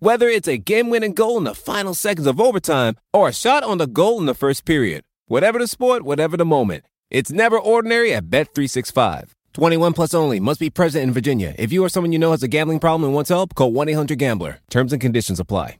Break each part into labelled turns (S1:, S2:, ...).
S1: Whether it's a game-winning goal in the final seconds of overtime or a shot on the goal in the first period. Whatever the sport, whatever the moment. It's never ordinary at Bet365. 21 plus only. Must be present in Virginia. If you or someone you know has a gambling problem and wants help, call 1-800-GAMBLER. Terms and conditions apply.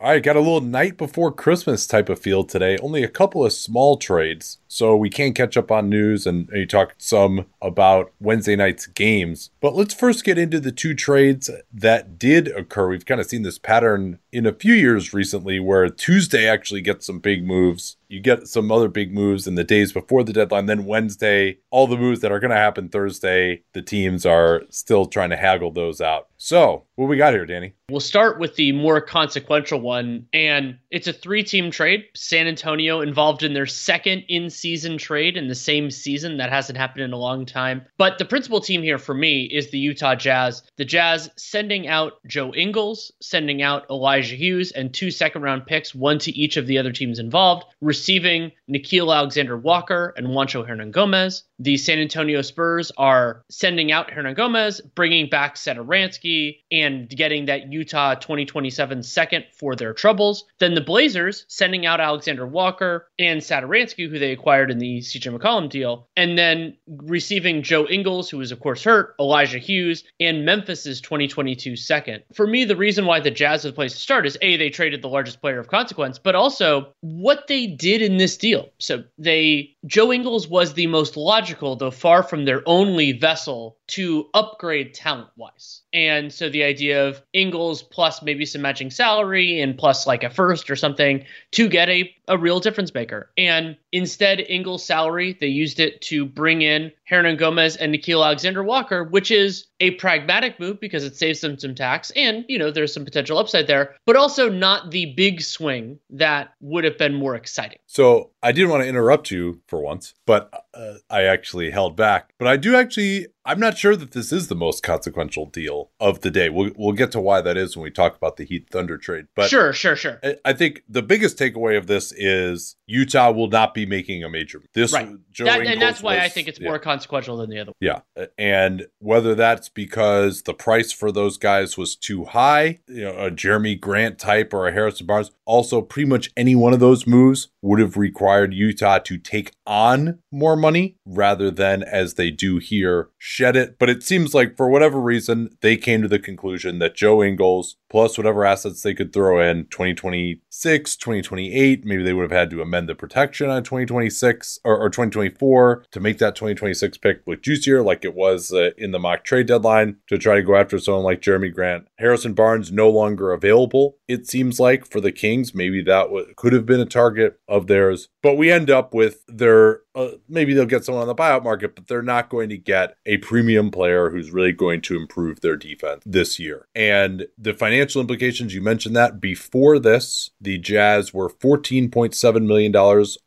S2: All right, got a little night before Christmas type of feel today. Only a couple of small trades, so we can catch up on news and, you talked some about Wednesday night's games. But let's first get into the two trades that did occur. We've kind of seen this pattern in a few years recently where Tuesday actually gets some big moves. You get some other big moves in the days before the deadline. Then Wednesday, all the moves that are going to happen Thursday, the teams are still trying to haggle those out. So, what we got here, Danny?
S3: We'll start with the more consequential one, and it's a three team trade. San Antonio involved in their second in season trade in the same season. That hasn't happened in a long time. But the principal team here for me is the Utah Jazz. The Jazz sending out Joe Ingles, sending out Elijah Hughes, and two second round picks, one to each of the other teams involved, receiving Nickeil Alexander Walker and Juancho Hernangomez. The San Antonio Spurs are sending out Hernangomez, bringing back Satoransky, and getting that Utah 2027 second for their troubles. Then the Blazers sending out Alexander Walker and Satoransky, who they acquired in the CJ McCollum deal, and then receiving Joe Ingles, who was of course hurt, Elijah Hughes, and Memphis's 2022 second. For me, the reason why the Jazz is the place to start is A, they traded the largest player of consequence, but also what they did in this deal. So they Joe Ingles was the most logical, though far from their only vessel to upgrade talent wise. And so the idea of Ingles plus maybe some matching salary and plus like a first or something to get a, a real difference maker. And instead, Ingles' salary, they used it to bring in Hernangomez and Nickeil Alexander Walker, which is a pragmatic move because it saves them some tax and, you know, there's some potential upside there, but also not the big swing that would have been more exciting.
S2: So I didn't want to interrupt you for once, but uh, I actually held back. But I do actually I'm not sure that this is the most consequential deal of the day. We'll we'll get to why that is when we talk about the Heat Thunder trade. But
S3: sure, sure, sure.
S2: I, I think the biggest takeaway of this is Utah will not be making a major. This
S3: right. That, and that's why was, I think it's yeah. more consequential than the other. One.
S2: Yeah, and whether that's because the price for those guys was too high, you know, a Jerami Grant type or a Harrison Barnes. Also, pretty much any one of those moves would have required Utah to take on more money rather than as they do here shed it, but it seems like for whatever reason, they came to the conclusion that Joe Ingles plus whatever assets they could throw in 2026, 2028, maybe they would have had to amend the protection on 2026 or, or 2024 to make that 2026 pick look juicier, like it was uh, in the mock trade deadline to try to go after someone like Jerami Grant. Harrison Barnes no longer available, it seems like, for the Kings. Maybe that w- could have been a target of theirs, but we end up with their uh, maybe they'll get someone on the buyout market, but they're not going to get a premium player who's really going to improve their defense this year. And the financial implications, you mentioned that before this, the Jazz were $14.7 million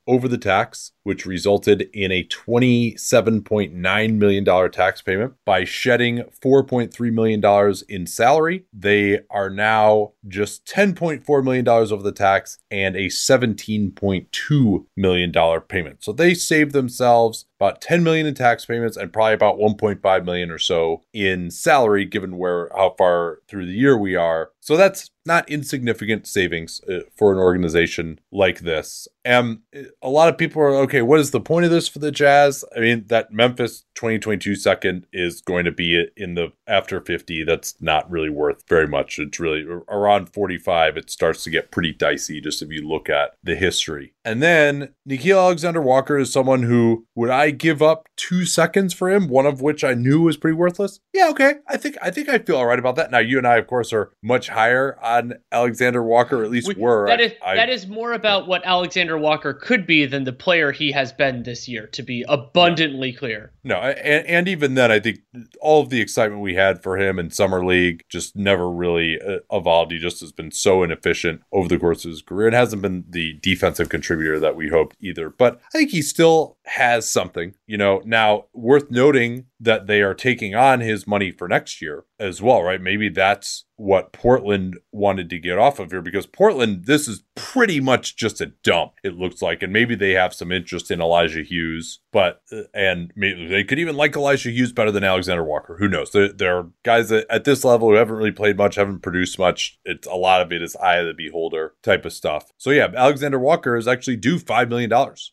S2: over the tax, which resulted in a $27.9 million tax payment. By shedding $4.3 million in salary, they are now just $10.4 million over the tax and a $17.2 million payment. So they save saved themselves about 10 million in tax payments and probably about 1.5 million or so in salary given where how far through the year we are. So that's not insignificant savings uh, for an organization like this. And a lot of people are okay what is the point of this for the jazz? I mean that memphis 2022 second is going to be in the after 50 that's not really worth very much. It's really around 45 it starts to get pretty dicey just if you look at the history. And then Nickeil Alexander Walker is someone who would I give up two seconds for him, one of which I knew was pretty worthless? Yeah, okay. I think I think I feel all right about that. Now you and I, of course, are much higher on Alexander Walker, at least
S3: We-
S2: were.
S3: That
S2: I-
S3: is
S2: I-
S3: that is more about what Alexander Walker could be than the player he has been this year. To be abundantly clear,
S2: No, and, and even then, I think all of the excitement we had for him in summer league just never really uh, evolved. He just has been so inefficient over the course of his career. It hasn't been the defensive contributor that we hoped either. But I think he still has something. You know, now worth noting that they are taking on his money for next year as well, right? Maybe that's what Portland wanted to get off of here because Portland, this is pretty much just a dump, it looks like. And maybe they have some interest in Elijah Hughes, but, uh, and maybe they could even like Elijah Hughes better than Alexander Walker. Who knows? There, there are guys that at this level who haven't really played much, haven't produced much. It's a lot of it is eye of the beholder type of stuff. So yeah, Alexander Walker is actually due $5 million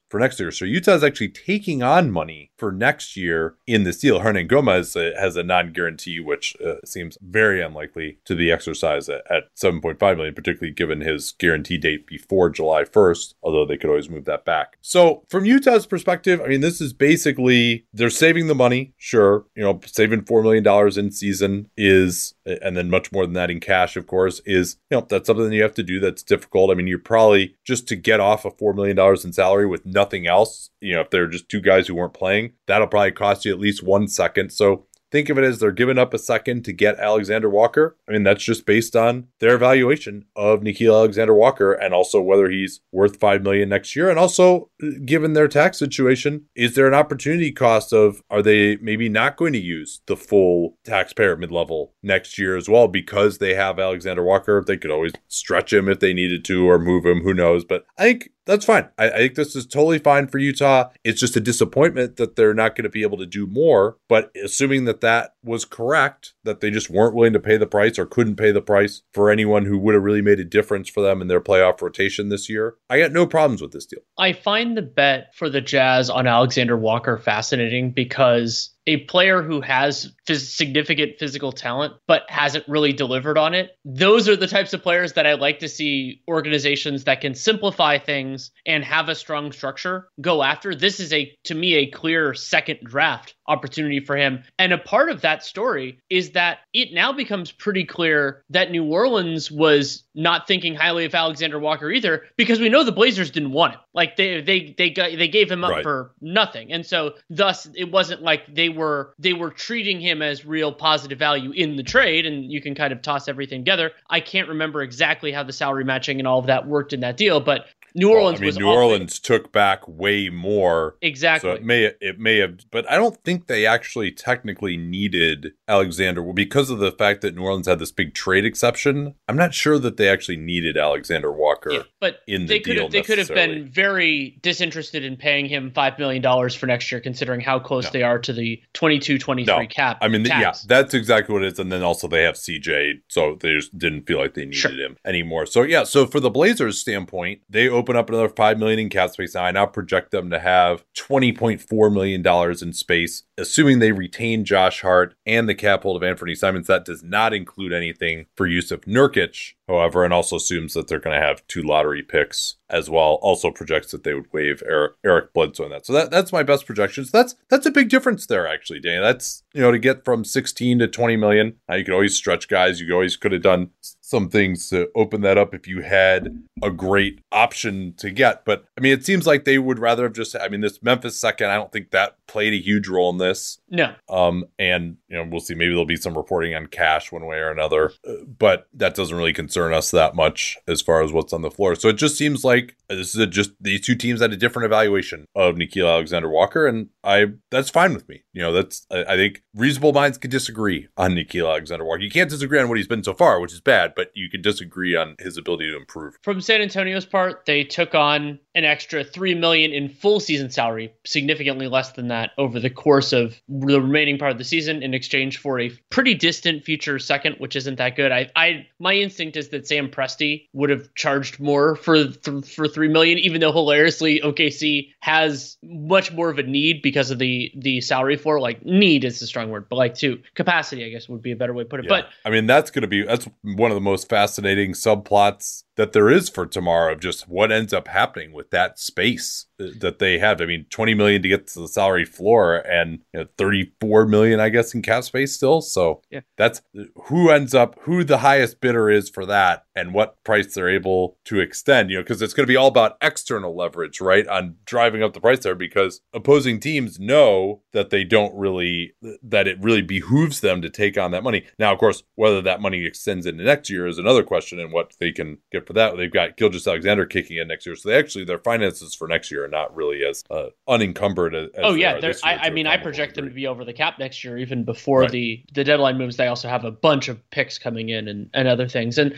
S2: for next year. So Utah is actually taking on money for next year in this deal. Hernangomez uh, has a non-guarantee, which uh, seems very unlikely to be exercise at, at 7.5 million, particularly given his guarantee date before July 1st, although they could always move that back. So from Utah's perspective, I mean, this is basically they're saving the money. Sure. You know, saving $4 million in season is, and then much more than that in cash, of course, is, you know, that's something you have to do that's difficult. I mean, you're probably just to get off of $4 million in salary with nothing else, you know, if they're just two guys who weren't playing, that'll probably cost you at least one second. So think of it as they're giving up a second to get Alexander Walker. I mean, that's just based on their evaluation of Nickeil Alexander Walker and also whether he's worth five million next year. And also, given their tax situation, is there an opportunity cost of are they maybe not going to use the full taxpayer mid level next year as well because they have Alexander Walker? They could always stretch him if they needed to or move him. Who knows? But I think that's fine. I, I think this is totally fine for Utah. It's just a disappointment that they're not going to be able to do more. But assuming that that was correct, that they just weren't willing to pay the price or couldn't pay the price for anyone who would have really made a difference for them in their playoff rotation this year, I got no problems with this deal.
S3: I find the bet for the Jazz on Alexander Walker fascinating because a player who has phys- significant physical talent but hasn't really delivered on it. Those are the types of players that I like to see organizations that can simplify things and have a strong structure go after. This is a to me a clear second draft opportunity for him. And a part of that story is that it now becomes pretty clear that New Orleans was not thinking highly of Alexander Walker either because we know the Blazers didn't want him. Like they they they got, they gave him up
S2: Right.
S3: for nothing. And so thus it wasn't like they were they were treating him as real positive value in the trade and you can kind of toss everything together. I can't remember exactly how the salary matching and all of that worked in that deal, but New
S2: Well,
S3: Orleans
S2: I mean,
S3: was
S2: New Orleans took back way more.
S3: exactly.
S2: So it may it may have, but I don't think they actually technically needed Alexander well, because of the fact that New Orleans had this big trade exception. I'm not sure that they actually needed Alexander Walker.
S3: Yeah, but
S2: in the
S3: they could
S2: deal
S3: have they could have been very disinterested in paying him five million dollars for next year, considering how close
S2: No.
S3: they are to the 22-23
S2: No.
S3: cap.
S2: I mean, th- yeah, that's exactly what it is. And then also they have CJ, so they just didn't feel like they needed
S3: Sure.
S2: him anymore. So yeah, so for the Blazers' standpoint, they open up another five million in cap space. Now I now project them to have twenty point four million dollars in space, assuming they retain Josh Hart and the cap hold of Anfernee Simons. That does not include anything for Jusuf Nurkic, however, and also assumes that they're going to have two lottery picks as well. Also projects that they would waive Eric, Eric Bledsoe in that. So that, that's my best projections. That's that's a big difference there, actually, Dan. That's you know to get from 16 to 20 million. Now you could always stretch guys. You always could have done some things to open that up if you had a great option to get. But I mean, it seems like they would rather have just. I mean, this Memphis second. I don't think that played a huge role in this.
S3: no.
S2: Um, and you know, we'll see. Maybe there'll be some reporting on cash one way or another, Uh, but that doesn't really concern us that much as far as what's on the floor. So it just seems like this is a, just these two teams had a different evaluation of Nickeil Alexander Walker, and I that's fine with me. You know, that's I, I think reasonable minds can disagree on Nickeil Alexander Walker. You can't disagree on what he's been so far, which is bad, but you can disagree on his ability to improve.
S3: From San Antonio's part, they took on an extra three million in full season salary, significantly less than that over the course of the remaining part of the season, in exchange for a pretty distant future second, which isn't that good. I, I, my instinct is that Sam Presti would have charged more for th- for three million, even though hilariously OKC has much more of a need because of the the salary for Like need is a strong word, but like to capacity, I guess would be a better way to put it.
S2: Yeah.
S3: But
S2: I mean, that's going to be that's one of the most fascinating subplots that there is for tomorrow of just what ends up happening with that space uh, that they have. I mean, 20 million to get to the salary floor and you know, 34 million, I guess, in cap space still. So
S3: yeah.
S2: that's who ends up, who the highest bidder is for that and what price they're able to extend, you know, because it's going to be all about external leverage, right? On driving up the price there because opposing teams know that they don't really, that it really behooves them to take on that money. Now, of course, whether that money extends into next year is another question and what they can get for that. They've got Gilgeous-Alexander kicking in next year. So they actually, their finances for next year are not really as uh, unencumbered as.
S3: oh yeah, I, I mean, I project them to be over the cap next year, even before right. the the deadline moves. They also have a bunch of picks coming in and and other things, and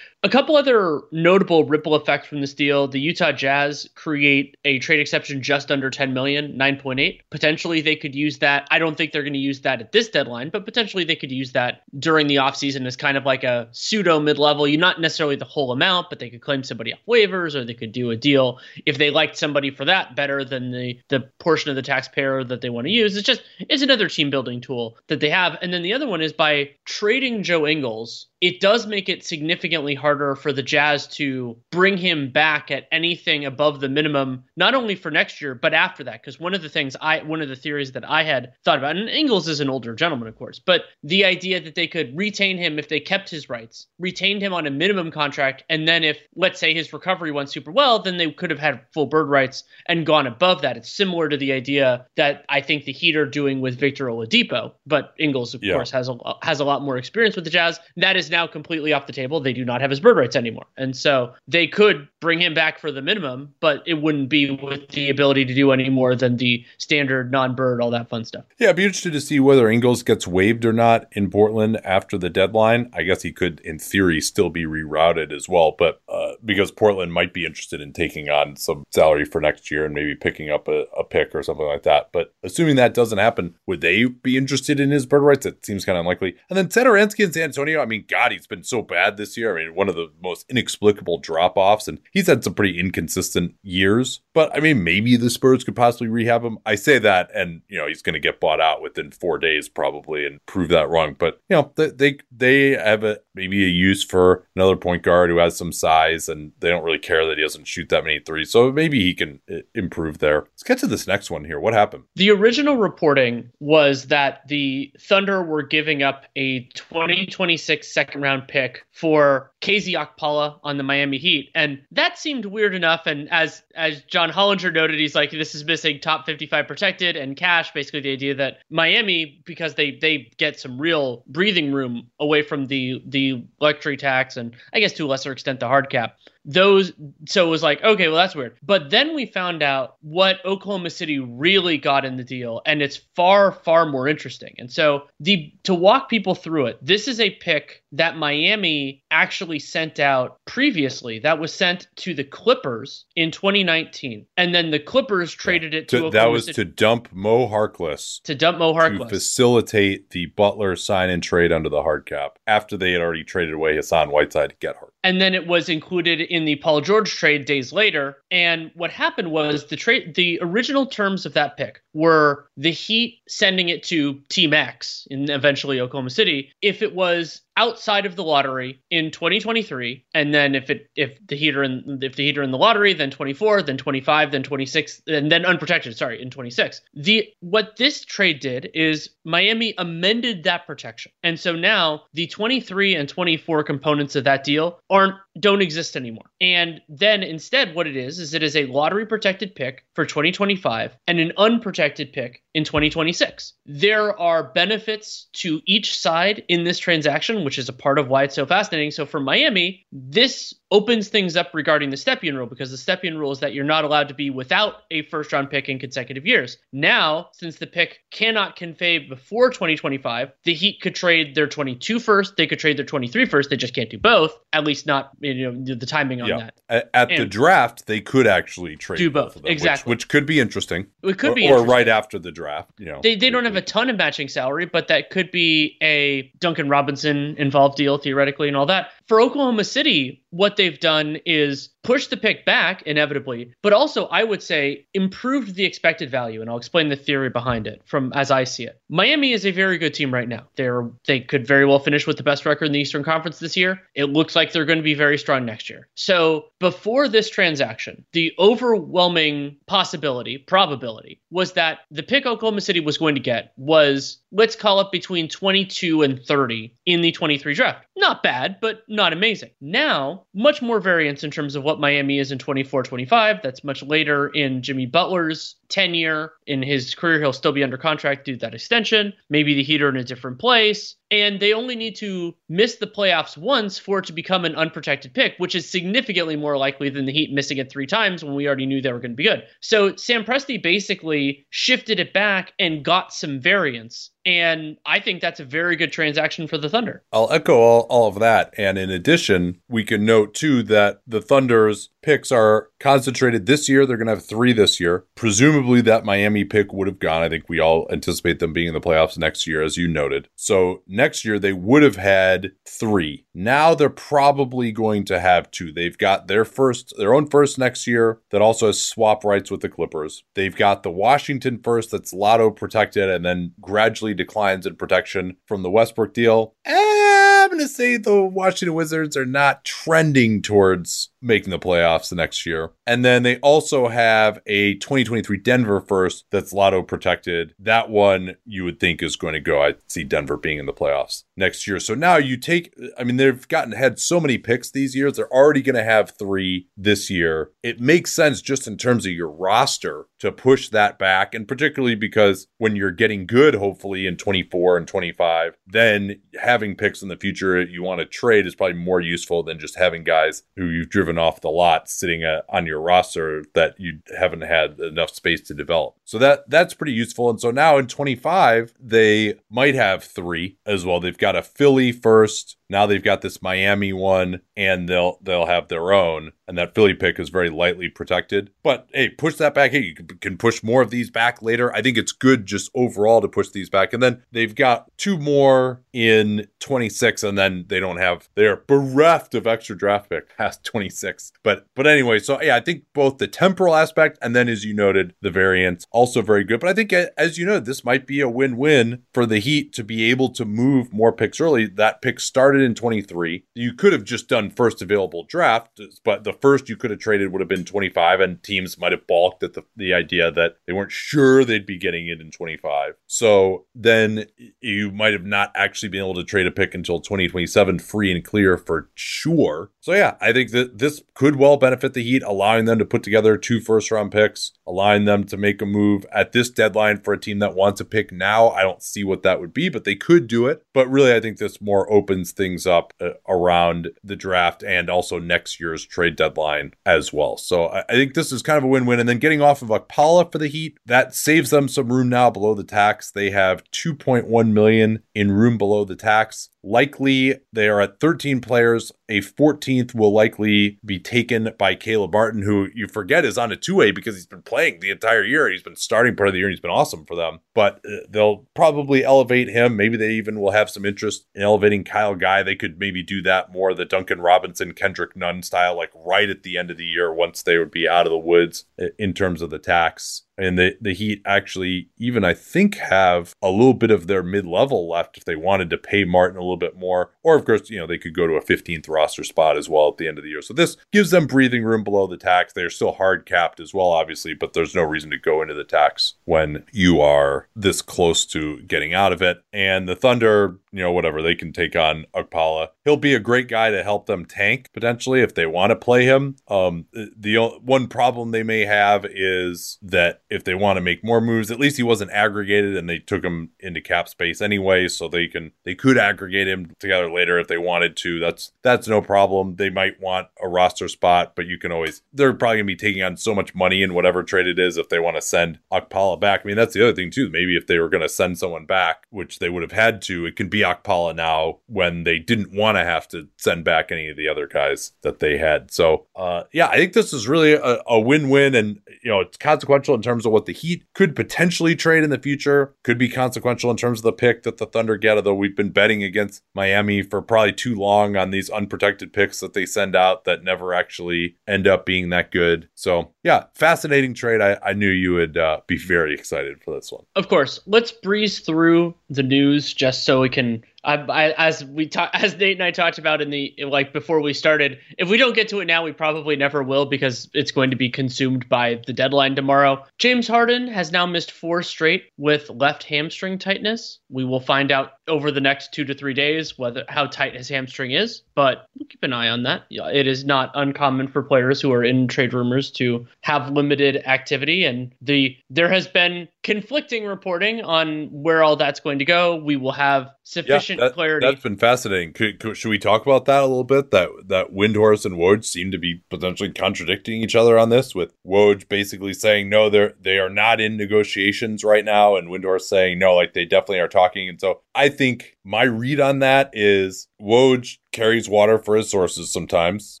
S3: a couple other notable ripple effects from this deal. The Utah Jazz create a trade exception just under 10 million, 9.8. Potentially they could use that. I don't think they're going to use that at this deadline, but potentially they could use that during the offseason as kind of like a pseudo mid-level. You're not necessarily the whole amount, but they could claim somebody off waivers or they could do a deal if they liked somebody for that better than the the portion of the taxpayer that they want to use. It's just it's another team building tool that they have. And then the other one is by trading Joe Ingles it does make it significantly harder for the Jazz to bring him back at anything above the minimum, not only for next year, but after that. Because one of the things I, one of the theories that I had thought about, and Ingles is an older gentleman, of course, but the idea that they could retain him if they kept his rights, retained him on a minimum contract, and then if, let's say, his recovery went super well, then they could have had full bird rights and gone above that. It's similar to the idea that I think the Heat are doing with Victor Oladipo, but Ingles, of yeah. course, has a, has a lot more experience with the Jazz. That is now completely off the table. They do not have his bird rights anymore. And so they could bring him back for the minimum, but it wouldn't be with the ability to do any more than the standard non bird, all that fun stuff.
S2: Yeah, I'd be interested to see whether Ingles gets waived or not in Portland after the deadline. I guess he could, in theory, still be rerouted as well, but uh, because Portland might be interested in taking on some salary for next year and maybe picking up a, a pick or something like that. But assuming that doesn't happen, would they be interested in his bird rights? It seems kind of unlikely. And then Satoransky in San Antonio, I mean, God, he's been so bad this year. I mean, one of the most inexplicable drop offs, and he's had some pretty inconsistent years. But I mean, maybe the Spurs could possibly rehab him. I say that, and you know, he's going to get bought out within four days probably, and prove that wrong. But you know, they they, they have a maybe a use for another point guard who has some size, and they don't really care that he doesn't shoot that many threes. So maybe he can uh, improve there. Let's get to this next one here. What happened?
S3: The original reporting was that the Thunder were giving up a 2026 second round pick for KZ Okpala on the Miami Heat. And that seemed weird enough. And as as John Hollinger noted, he's like, this is missing top 55 protected and cash. Basically, the idea that Miami, because they they get some real breathing room away from the the luxury tax and I guess to a lesser extent the hard cap those so it was like okay well that's weird. But then we found out what oklahoma city really got in the deal and it's far far more interesting. And so the to walk people through it this is a pick that miami actually sent out previously that was sent to the clippers in 2019 and then the clippers traded it to,
S2: to that was city. to dump mo harkless
S3: to dump mo harkless.
S2: to facilitate the butler sign and trade under the hard cap after they had already traded away hassan whiteside to get hard
S3: and then it was included in the Paul George trade days later. And what happened was the trade, the original terms of that pick were the Heat sending it to Team X and eventually Oklahoma City if it was outside of the lottery in 2023 and then if it if the heater in if the heater in the lottery then 24 then 25 then 26 and then unprotected sorry in 26 the what this trade did is Miami amended that protection. And so now the 23 and 24 components of that deal aren't don't exist anymore. And then instead what it is is it is a lottery protected pick for 2025 and an unprotected pick in 2026 there are benefits to each side in this transaction which is a part of why it's so fascinating. So for Miami, this opens things up regarding the Stepien rule because the Stepien rule is that you're not allowed to be without a first round pick in consecutive years. Now, since the pick cannot convey before 2025, the Heat could trade their 22 first, they could trade their 23 first, they just can't do both, at least not you know the timing on
S2: yeah.
S3: that.
S2: At, the draft, they could actually trade
S3: do both,
S2: both
S3: them,
S2: exactly, which, which, could be interesting.
S3: It could
S2: or,
S3: be
S2: or right after the draft, you know.
S3: They they don't have a ton of matching salary, but that could be a Duncan Robinson involved deal theoretically and all that. For Oklahoma City, what they've done is pushed the pick back inevitably, but also I would say improved the expected value. And I'll explain the theory behind it from as I see it. Miami is a very good team right now. They're they could very well finish with the best record in the Eastern Conference this year. It looks like they're going to be very strong next year. So before this transaction, the overwhelming possibility, probability, was that the pick Oklahoma City was going to get was let's call it between 22 and 30 in the 23 draft. Not bad, but not amazing. Now, much more variance in terms of what Miami is in 24 25. That's much later in Jimmy Butler's tenure. In his career, he'll still be under contract due to that extension. Maybe the Heat are in a different place. And they only need to miss the playoffs once for it to become an unprotected pick, which is significantly more likely than the Heat missing it three times when we already knew they were going to be good. So Sam Presti basically shifted it back and got some variance and I think that's a very good transaction for the Thunder.
S2: I'll echo all, all of that. And in addition, we can note too that the Thunder's picks are concentrated this year. They're going to have three this year. Presumably, that Miami pick would have gone. I think we all anticipate them being in the playoffs next year, as you noted. So next year, they would have had three. Now they're probably going to have two. They've got their first, their own first next year that also has swap rights with the Clippers. They've got the Washington first that's lotto protected and then gradually declines in protection from the Westbrook deal. I'm going to say the Washington Wizards are not trending towards making the playoffs the next year. And then they also have a 2023 Denver first that's lotto protected. That one you would think is going to go. I see Denver being in the playoffs next year. So now you take, I mean, they've gotten had so many picks these years. They're already going to have three this year. It makes sense just in terms of your roster to push that back. And particularly because when you're getting good, hopefully in 24 and 25, then having picks in the future you want to trade is probably more useful than just having guys who you've driven off the lot sitting uh, on your roster that you haven't had enough space to develop. So that that's pretty useful. And so now in 25, they might have three as well. They've got a Philly first, now they've got this Miami one, and they'll they'll have their own. And that Philly pick is very lightly protected. But hey, push that back. Hey, you can push more of these back later. I think it's good just overall to push these back. And then they've got two more in 26, and then they don't have they're bereft of extra draft pick past 26. But but anyway, so yeah, I think both the temporal aspect and then as you noted, the variance also very good. But I think as you know, this might be a win-win for the Heat to be able to move more picks early. That pick started 23. You could have just done first available draft, but the first you could have traded would have been 25, and teams might have balked at the, the idea that they weren't sure they'd be getting it in 25. So then you might have not actually been able to trade a pick until 2027 free and clear for sure. So yeah, I think that this could well benefit the Heat, allowing them to put together two first round picks, allowing them to make a move at this deadline for a team that wants a pick now. I don't see what that would be, but they could do it. But really, I think this more opens things up uh, around the draft and also next year's trade deadline as well. So I, I think this is kind of a win win. And then getting off of Okpala for the Heat, that saves them some room now below the tax. They have 2.1 million in room below the tax. Likely, they are at 13 players. A 14th will likely be taken by Caleb Martin, who you forget is on a two way because he's been playing the entire year. He's been starting part of the year and he's been awesome for them. But uh, they'll probably elevate him. Maybe they even will have some interest in elevating Kyle Guy. They could maybe do that more the Duncan Robinson, Kendrick Nunn style, like right at the end of the year once they would be out of the woods in terms of the tax and the the Heat actually even I think have a little bit of their mid level left if they wanted to pay Martin a little bit more, or of course you know they could go to a 15th roster spot as well at the end of the year. So this gives them breathing room below the tax. They're still hard capped as well, obviously, but there's no reason to go into the tax when you are this close to getting out of it. And the Thunder, you know, whatever they can take on Okpala. He'll be a great guy to help them tank potentially if they want to play him. Um, the one problem they may have is that if they want to make more moves. At least he wasn't aggregated and they took him into cap space anyway, so they can they could aggregate him together later if they wanted to. That's that's no problem. They might want a roster spot, but you can always they're probably gonna be taking on so much money in whatever trade it is if they want to send Okpala back. I mean, that's the other thing too. Maybe if they were gonna send someone back, which they would have had to, it can be Okpala now when they didn't want gonna have to send back any of the other guys that they had. So, uh, yeah, I think this is really a, a win-win, and you know, it's consequential in terms of what the Heat could potentially trade in the future. Could be consequential in terms of the pick that the Thunder get. Although we've been betting against Miami for probably too long on these unprotected picks that they send out that never actually end up being that good. So, yeah, fascinating trade. I, I knew you would uh, be very excited for this one.
S3: Of course, let's breeze through the news just so we can I, I, as we talk, as Nate and I talked about in the like before we started, if we don't get to it now, we probably never will because it's going to be consumed by the deadline tomorrow. James Harden has now missed four straight with left hamstring tightness. We will find out over the next two to three days whether how tight his hamstring is, but we'll keep an eye on that. It is not uncommon for players who are in trade rumors to have limited activity, and the there has been conflicting reporting on where all that's going to go. We will have sufficient
S2: yeah, that,
S3: clarity.
S2: That's been fascinating. Could, could, should we talk about that a little bit? That that Windhorst and Woj seem to be potentially contradicting each other on this, with Woj basically saying no, they're they are not in negotiations right now, and Windhorst saying no, like they definitely are talking. And so I think my read on that is Woj carries water for his sources sometimes,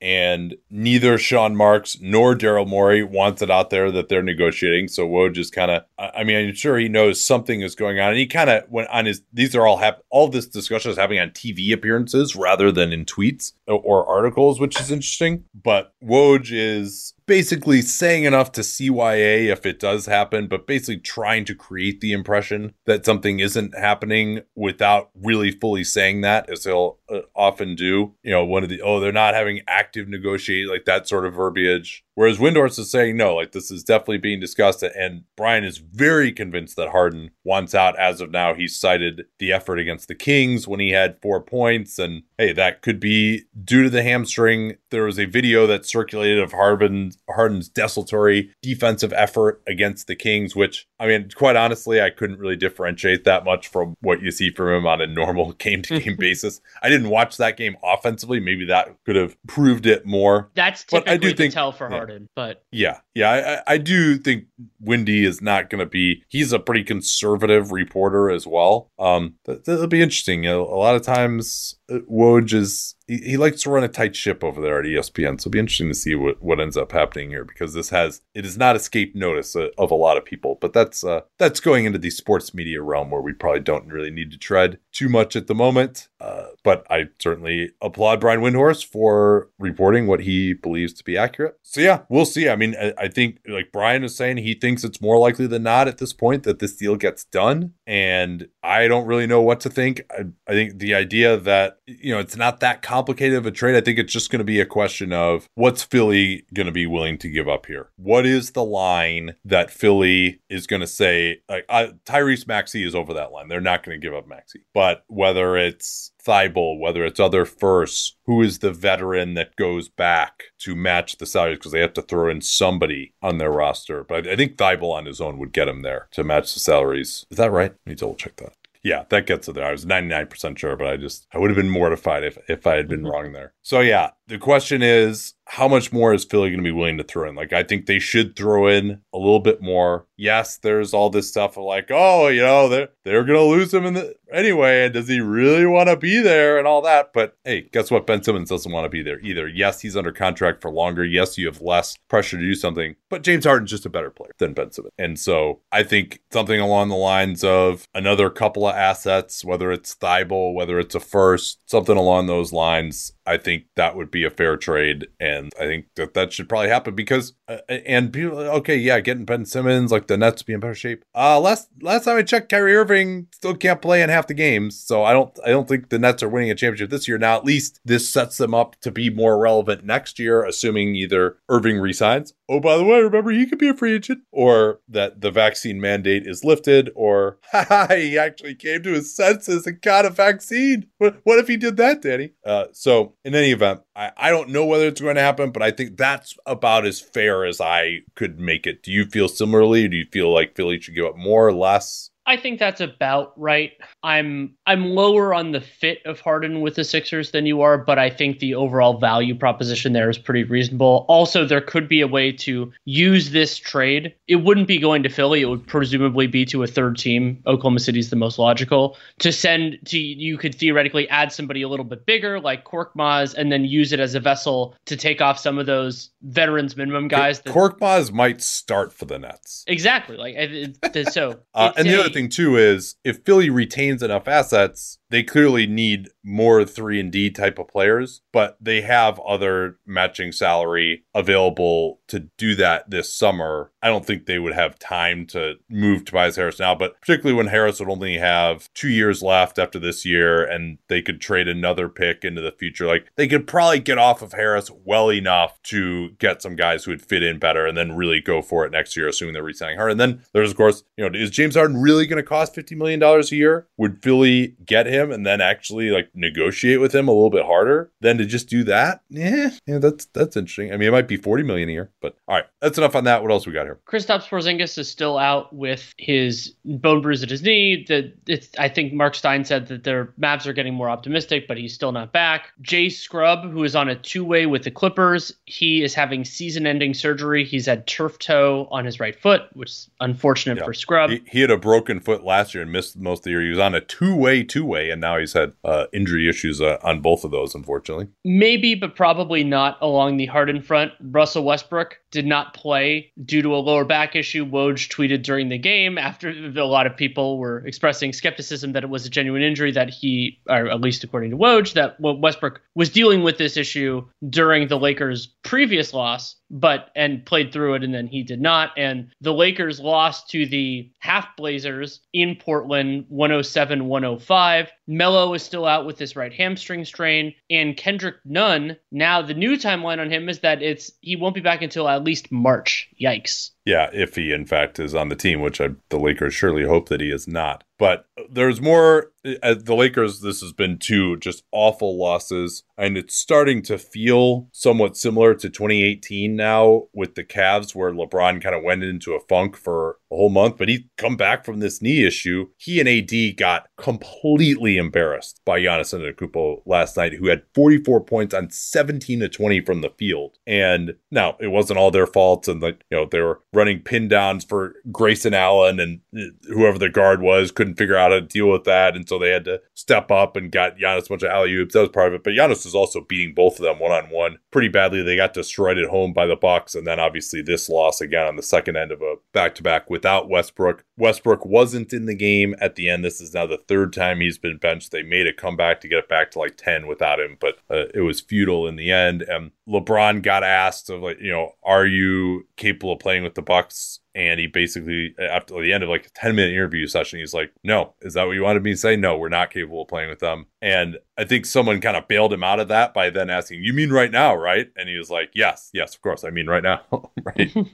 S2: and neither Sean Marks nor Daryl Morey wants it out there that they're negotiating. So Woj is kind of, I mean, I'm sure he knows something is going on, and he kind of went on his. These are all hap- all this discussion is happening on TV appearances rather than in tweets or articles, which is interesting. But Woj is basically saying enough to CYA if it does happen, but basically trying to create the impression that something isn't happening without really fully saying that, as he'll uh, often do. You know, one of the, oh, they're not having active negotiate, like that sort of verbiage. Whereas Windhorst is saying, no, like this is definitely being discussed. And Brian is very convinced that Harden wants out as of now. He's cited the effort against the Kings when he had four points. And hey, that could be due to the hamstring. There was a video that circulated of Harden's, Harden's desultory defensive effort against the Kings, which, I mean, quite honestly, I couldn't really differentiate that much from what you see from him on a normal game to game basis. I didn't watch that game offensively. Maybe that could have proved it more.
S3: That's typically but I do think, tell for Harden. But
S2: yeah, yeah, I, I do think Windy is not going to be. He's a pretty conservative reporter as well. Um, that, will be interesting. Know, a lot of times uh, Woj is he, he, likes to run a tight ship over there at ESPN. So it'll be interesting to see what, what ends up happening here because this has it has not escaped notice uh, of a lot of people. But that's uh, that's going into the sports media realm where we probably don't really need to tread too much at the moment. Uh, but I certainly applaud Brian Windhorst for reporting what he believes to be accurate. So yeah, we'll see. I mean, I, I think like Brian is saying, he thinks it's more likely than not at this point that this deal gets done, and I don't really know what to think. I, I think the idea that you know it's not that complicated of a trade. I think it's just going to be a question of what's Philly going to be willing to give up here. What is the line that Philly is going to say? Like I, Tyrese Maxey is over that line. They're not going to give up Maxey, but whether it's Thybulle, whether it's other firsts, who is the veteran that goes back to match the salaries because they have to throw in somebody on their roster. But I think Thybulle on his own would get him there to match the salaries. Is that right? Let me double check that. Yeah, that gets it there. I was 99% sure, but I just, I would have been mortified if, if I had been mm-hmm. wrong there. So yeah, the question is how much more is Philly going to be willing to throw in? Like, I think they should throw in a little bit more. Yes, there's all this stuff of like, oh, you know, they're they're going to lose him in the anyway, and does he really want to be there and all that? But hey, guess what? Ben Simmons doesn't want to be there either. Yes, he's under contract for longer. Yes, you have less pressure to do something, but James Harden's just a better player than Ben Simmons, and so I think something along the lines of another couple of assets, whether it's Thybulle, whether it's a first, something along those lines. I think that would be a fair trade, and I think that that should probably happen because uh, and people okay, yeah, getting Ben Simmons like the Nets be in better shape. Uh last last time I checked, Kyrie Irving still can't play in half the games, so I don't I don't think the Nets are winning a championship this year. Now at least this sets them up to be more relevant next year, assuming either Irving resigns. Oh, by the way, remember he could be a free agent, or that the vaccine mandate is lifted, or he actually came to his senses and got a vaccine. What, what if he did that, Danny? Uh, so in any event, I, I don't know whether it's going to happen, but I think that's about as fair as I could make it. Do you feel similarly? Do you feel like Philly should give up more or less?
S3: I think that's about right. I'm I'm lower on the fit of Harden with the Sixers than you are, but I think the overall value proposition there is pretty reasonable. Also, there could be a way to use this trade. It wouldn't be going to Philly. It would presumably be to a third team. Oklahoma City's the most logical. To send to you could theoretically add somebody a little bit bigger like Korkmaz and then use it as a vessel to take off some of those veterans minimum guys.
S2: That, Korkmaz might start for the Nets.
S3: Exactly. Like so.
S2: uh, and the other thing too is if Philly retains enough assets, they clearly need more three and D type of players, but they have other matching salary available to do that this summer. I don't think they would have time to move Tobias Harris now, but particularly when Harris would only have two years left after this year and they could trade another pick into the future. Like they could probably get off of Harris well enough to get some guys who would fit in better and then really go for it next year, assuming they're resigning her. And then there's, of course, you know, is James Harden really going to cost $50 million a year? Would Philly get him? Him and then actually like negotiate with him a little bit harder than to just do that. Yeah, yeah, that's that's interesting. I mean, it might be forty million a year, but all right, that's enough on that. What else we got here?
S3: Kristaps Porzingis is still out with his bone bruise at his knee. That it's I think Marc Stein said that their Mavs are getting more optimistic, but he's still not back. Jay Scrubb, who is on a two way with the Clippers, he is having season ending surgery. He's had turf toe on his right foot, which is unfortunate yeah. for Scrubb.
S2: He, he, had a broken foot last year and missed most of the year. He was on a two-way two way, and now he's had uh, injury issues uh, on both of those, unfortunately.
S3: Maybe, but probably not along the Harden front. Russell Westbrook did not play due to a lower back issue. Woj tweeted during the game after a lot of people were expressing skepticism that it was a genuine injury that he, or at least according to Woj, that Westbrook was dealing with this issue during the Lakers' previous loss but and played through it and then he did not. And the Lakers lost to the half Blazers in Portland 107-105 Melo is still out with this right hamstring strain. And Kendrick Nunn now the new timeline on him is that it's he won't be back until at least March. Yikes
S2: yeah, if he in fact is on the team, which I, the Lakers surely hope that he is not. But there's more. At the Lakers, this has been two just awful losses, and it's starting to feel somewhat similar to 2018 now with the Cavs, where LeBron kind of went into a funk for a whole month, but he come back from this knee issue. He and AD got completely embarrassed by Giannis Antetokounmpo last night, who had 44 points on 17 to 20 from the field. And now it wasn't all their faults, and like you know they were running pin downs for Grayson Allen and uh, whoever the guard was couldn't figure out how to deal with that, and so they had to step up and got Giannis a bunch of alley oops. That was part of it, but Giannis was also beating both of them one on one pretty badly. They got destroyed at home by the Bucks, and then obviously this loss again on the second end of a back to back without Westbrook. Westbrook wasn't in the game at the end. This is now the third time he's been benched. They made a comeback to get it back to like 10 without him, but uh, it was futile in the end. And LeBron got asked of like, you know, are you capable of playing with the Bucks? and he basically after the end of like a 10 minute interview session he's like no is that what you wanted me to say no we're not capable of playing with them and i think someone kind of bailed him out of that by then asking you mean right now right? And he was like yes yes of course i mean right now. Right.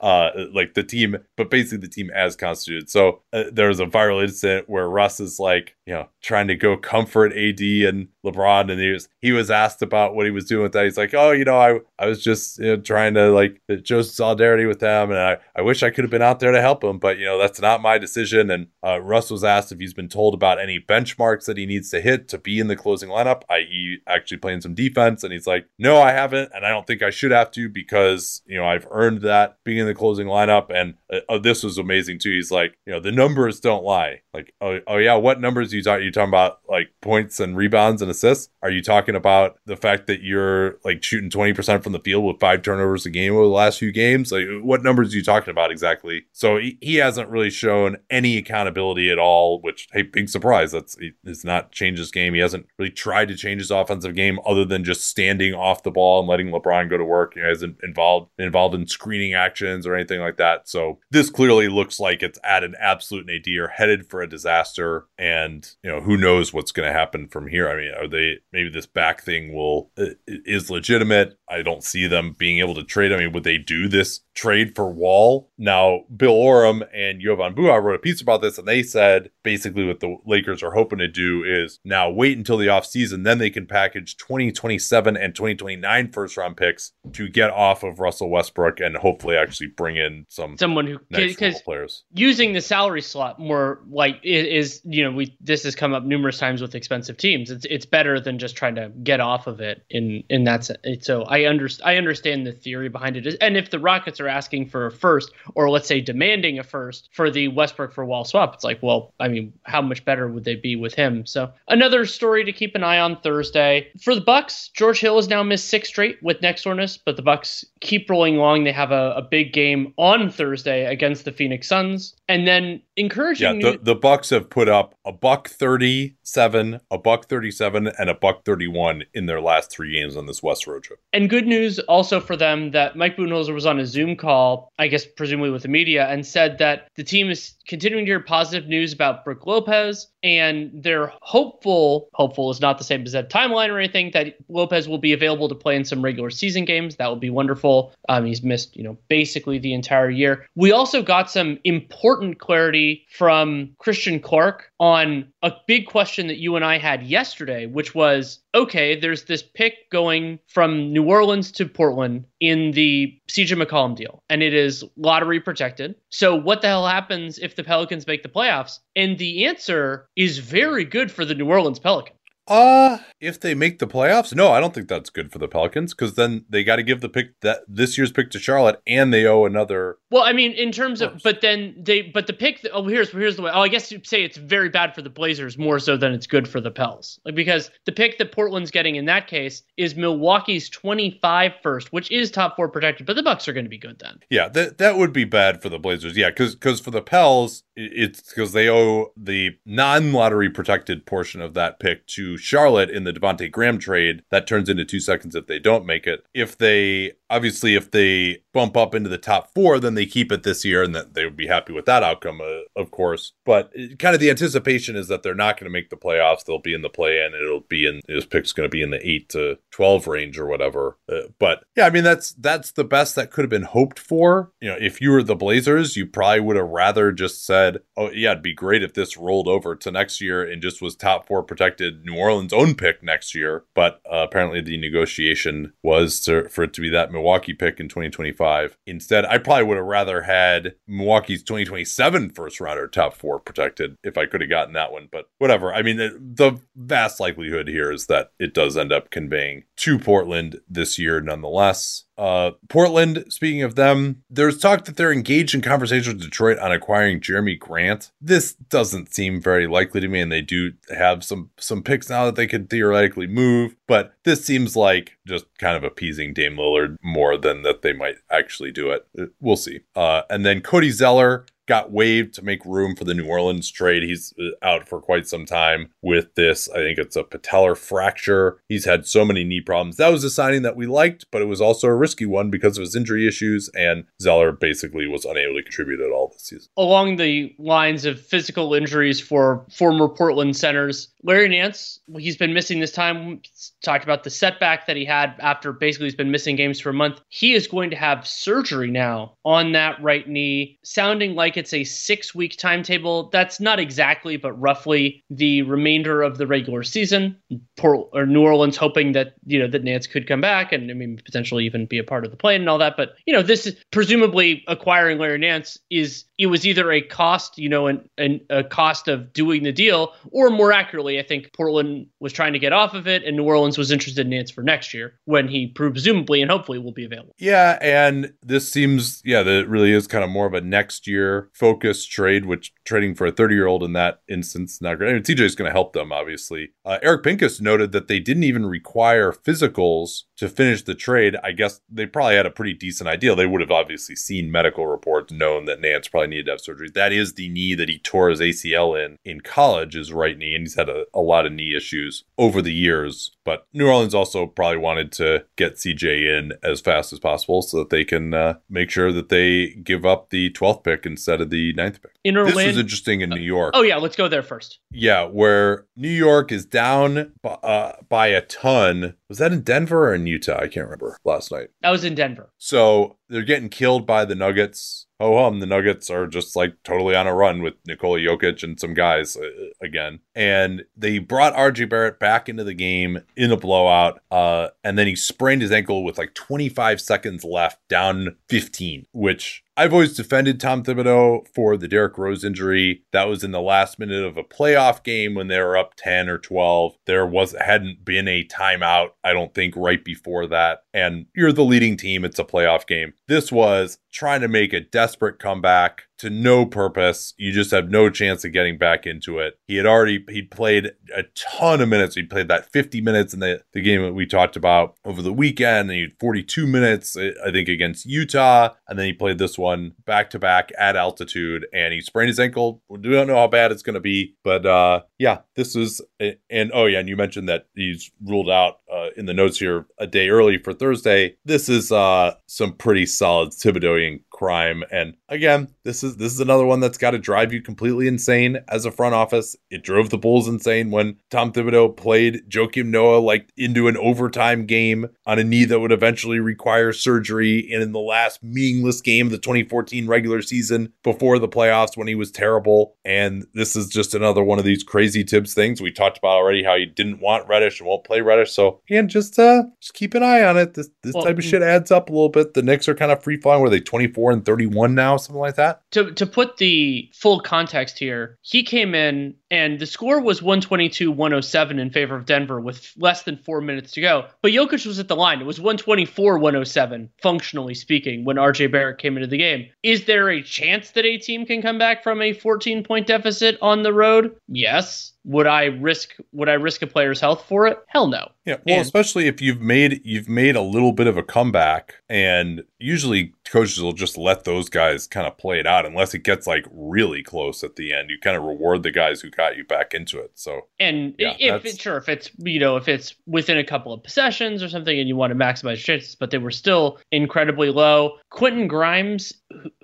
S2: Uh like the team but basically the team as constituted. So uh, there was a viral incident where russ is like you know trying to go comfort ad and lebron and he was he was asked about what he was doing with that. He's like oh you know i i was just you know, trying to like show solidarity with them and i i wish I could have been out there to help him, but you know that's not my decision. And uh, Russ was asked if he's been told about any benchmarks that he needs to hit to be in the closing lineup, i.e., actually playing some defense. And he's like, "No, I haven't, and I don't think I should have to because you know I've earned that being in the closing lineup." And uh, uh this was amazing too. He's like, "You know, the numbers don't lie." Like, oh, oh yeah, what numbers you talking? You talking about like points and rebounds and assists? Are you talking about the fact that you're like shooting twenty percent from the field with five turnovers a game over the last few games? Like, what numbers are you talking about? exactly. So he, he hasn't really shown any accountability at all, which, hey, big surprise. That's it's not changed his game. He hasn't really tried to change his offensive game other than just standing off the ball and letting LeBron go to work. He hasn't involved involved in screening actions or anything like that. So this clearly looks like it's at an absolute nadir, headed for a disaster. And you know who knows what's going to happen from here. I mean, are they maybe this back thing will is legitimate? I don't see them being able to trade. I mean, would they do this trade for Wall now Bill Oram and Jovan Buha wrote a piece about this, and they said basically what the Lakers are hoping to do is now wait until the offseason, then they can package 2027 and 2029 first round picks to get off of Russell Westbrook and hopefully actually bring in some
S3: someone who
S2: because players
S3: using the salary slot more like is you know we this has come up numerous times with expensive teams. It's it's better than just trying to get off of it in in that sense. So I understand I understand the theory behind it. And if the Rockets are asking for a first or let's say demanding a first for the Westbrook for Wall swap, it's like well I mean how much better would they be with him? So another story to keep an eye on Thursday for the Bucks. George Hill has now missed six straight with neck soreness, but the Bucks keep rolling along. They have a, a big game on Thursday against the Phoenix Suns, and then encouraging.
S2: Yeah, the, the Bucks have put up a buck thirty-seven, a buck thirty-seven, and a buck thirty-one in their last three games on this West road trip.
S3: And good news also for them that Mike Budenholzer was on a Zoom call, I guess presumably with the media, and said that the team is continuing to hear positive news about Brook Lopez, and they're hopeful. Hopeful is not the same as that timeline or anything. That Lopez will be available to play in some regular season games. That will be wonderful. Um, he's missed, you know, basically the entire year. We also got some important clarity from Christian Clark on a big question that you and I had yesterday, which was okay, there's this pick going from New Orleans to Portland in the CJ McCollum deal, and it is lottery protected. So, what the hell happens if the Pelicans make the playoffs? And the answer is very good for the New Orleans Pelicans.
S2: Uh, if they make the playoffs, no, I don't think that's good for the Pelicans because then they got to give the pick that this year's pick to Charlotte, and they owe another.
S3: Well, I mean, in terms of, but then they, but the pick. Oh, here's here's the way. Oh, I guess you say it's very bad for the Blazers more so than it's good for the Pels, like because the pick that Portland's getting in that case is Milwaukee's 25 first, which is top four protected, but the Bucks are going to be good then.
S2: Yeah, that that would be bad for the Blazers. Yeah, because because for the Pels, it's because they owe the non lottery protected portion of that pick to Charlotte in the Devonte Graham trade. That turns into two seconds if they don't make it. If they obviously if they bump up into the top four, then they keep it this year, and that they would be happy with that outcome, uh, of course. But it, kind of the anticipation is that they're not going to make the playoffs. They'll be in the play in. It'll be in his pick's going to be in the eight to twelve range or whatever. Uh, but yeah, I mean that's that's the best that could have been hoped for. You know, if you were the Blazers, you probably would have rather just said, "Oh yeah, it'd be great if this rolled over to next year and just was top four protected New Orleans own pick next year." But uh, apparently, the negotiation was to, for it to be that Milwaukee pick in 2025 instead. I probably would have rather had Milwaukee's 2027 first rounder top four protected if I could have gotten that one. But whatever. I mean, the, the vast likelihood here is that it does end up conveying to Portland this year nonetheless. Uh, Portland, speaking of them, there's talk that they're engaged in conversations with Detroit on acquiring Jerami Grant. This doesn't seem very likely to me, and they do have some some picks now that they could theoretically move, but this seems like just kind of appeasing Dame Lillard more than that they might actually do it. We'll see. Uh, and then Cody Zeller, got waived to make room for the New Orleans trade. He's uh, out for quite some time with this. I think it's a patellar fracture. He's had so many knee problems. That was a signing that we liked, but it was also a risky one because of his injury issues. And Zeller basically was unable to contribute at all this season.
S3: Along the lines of physical injuries for former Portland centers, Larry Nance, he's been missing this time. Talked about the setback that he had after basically he's been missing games for a month. He is going to have surgery now on that right knee, sounding like it's a six week timetable. That's not exactly, but roughly the remainder of the regular season. Port, or New Orleans hoping that you know that Nance could come back and I mean potentially even be a part of the plan and all that. But you know this is presumably acquiring Larry Nance is it was either a cost you know and an, a cost of doing the deal or more accurately I think Portland was trying to get off of it and New Orleans was interested in Nance for next year when he presumably and hopefully will be available.
S2: Yeah, and this seems yeah that really is kind of more of a next year focused trade, which trading for a 30 year old in that instance, not great. I mean, CJ is going to help them, obviously. Uh, Eric Pincus noted that they didn't even require physicals to finish the trade. I guess they probably had a pretty decent idea. They would have obviously seen medical reports, known that Nance probably needed to have surgery. That is the knee that he tore his ACL in in college, his right knee, and he's had a, a lot of knee issues over the years. But New Orleans also probably wanted to get CJ in as fast as possible so that they can uh, make sure that they give up the 12th pick instead of the ninth pick.
S3: In Orlando,
S2: this was interesting in New York.
S3: Oh yeah, let's go there first.
S2: Yeah, where New York is down by, uh, by a ton. Was that in Denver or in Utah? I can't remember last night.
S3: I was in Denver.
S2: So they're getting killed by the Nuggets oh um the Nuggets are just like totally on a run with Nikola Jokic and some guys uh, again. And they brought RJ Barrett back into the game in a blowout. Uh, and then he sprained his ankle with like 25 seconds left, down 15, which I've always defended Tom Thibodeau for the Derrick Rose injury. That was in the last minute of a playoff game when they were up 10 or 12. There was hadn't been a timeout, I don't think, right before that. And you're the leading team. It's a playoff game. This was trying to make a desperate comeback to no purpose. You just have no chance of getting back into it. He had already he'd played a ton of minutes. He played that 50 minutes in the, the game that we talked about over the weekend. He had 42 minutes, I think, against Utah. And then he played this one back to back at altitude and he sprained his ankle. We don't know how bad it's going to be, but uh, yeah, this is and oh yeah, and you mentioned that he's ruled out uh, in the notes here a day early for Thursday. This is uh, some pretty solid Thibodeauian crime. And again, this is this is another one that's got to drive you completely insane as a front office. It drove the Bulls insane when Tom Thibodeau played Joakim Noah like into an overtime game on a knee that would eventually require surgery. And in the last meaningless game of the 2014 regular season before the playoffs when he was terrible. And this is just another one of these crazy Thibs things. We talked about already how he didn't want Reddish and won't play Reddish. So again, just uh just keep an eye on it. This this well, type of shit adds up a little bit. The Knicks are kind of free flying. Were they 24 and 31 now, something like that.
S3: To to put the full context here, he came in and the score was 122-107 in favor of Denver with less than four minutes to go. But Jokic was at the line. It was 124-107, functionally speaking, when RJ Barrett came into the game. Is there a chance that a team can come back from a 14 point deficit on the road? Yes. Would I risk would I risk a player's health for it? Hell no.
S2: Yeah, well, and, especially if you've made you've made a little bit of a comeback and usually coaches will just let those guys kind of play it out unless it gets like really close at the end. You kind of reward the guys who got you back into it. So
S3: And yeah, if it's sure if it's you know, if it's within a couple of possessions or something and you want to maximize chances, but they were still incredibly low. Quentin Grimes,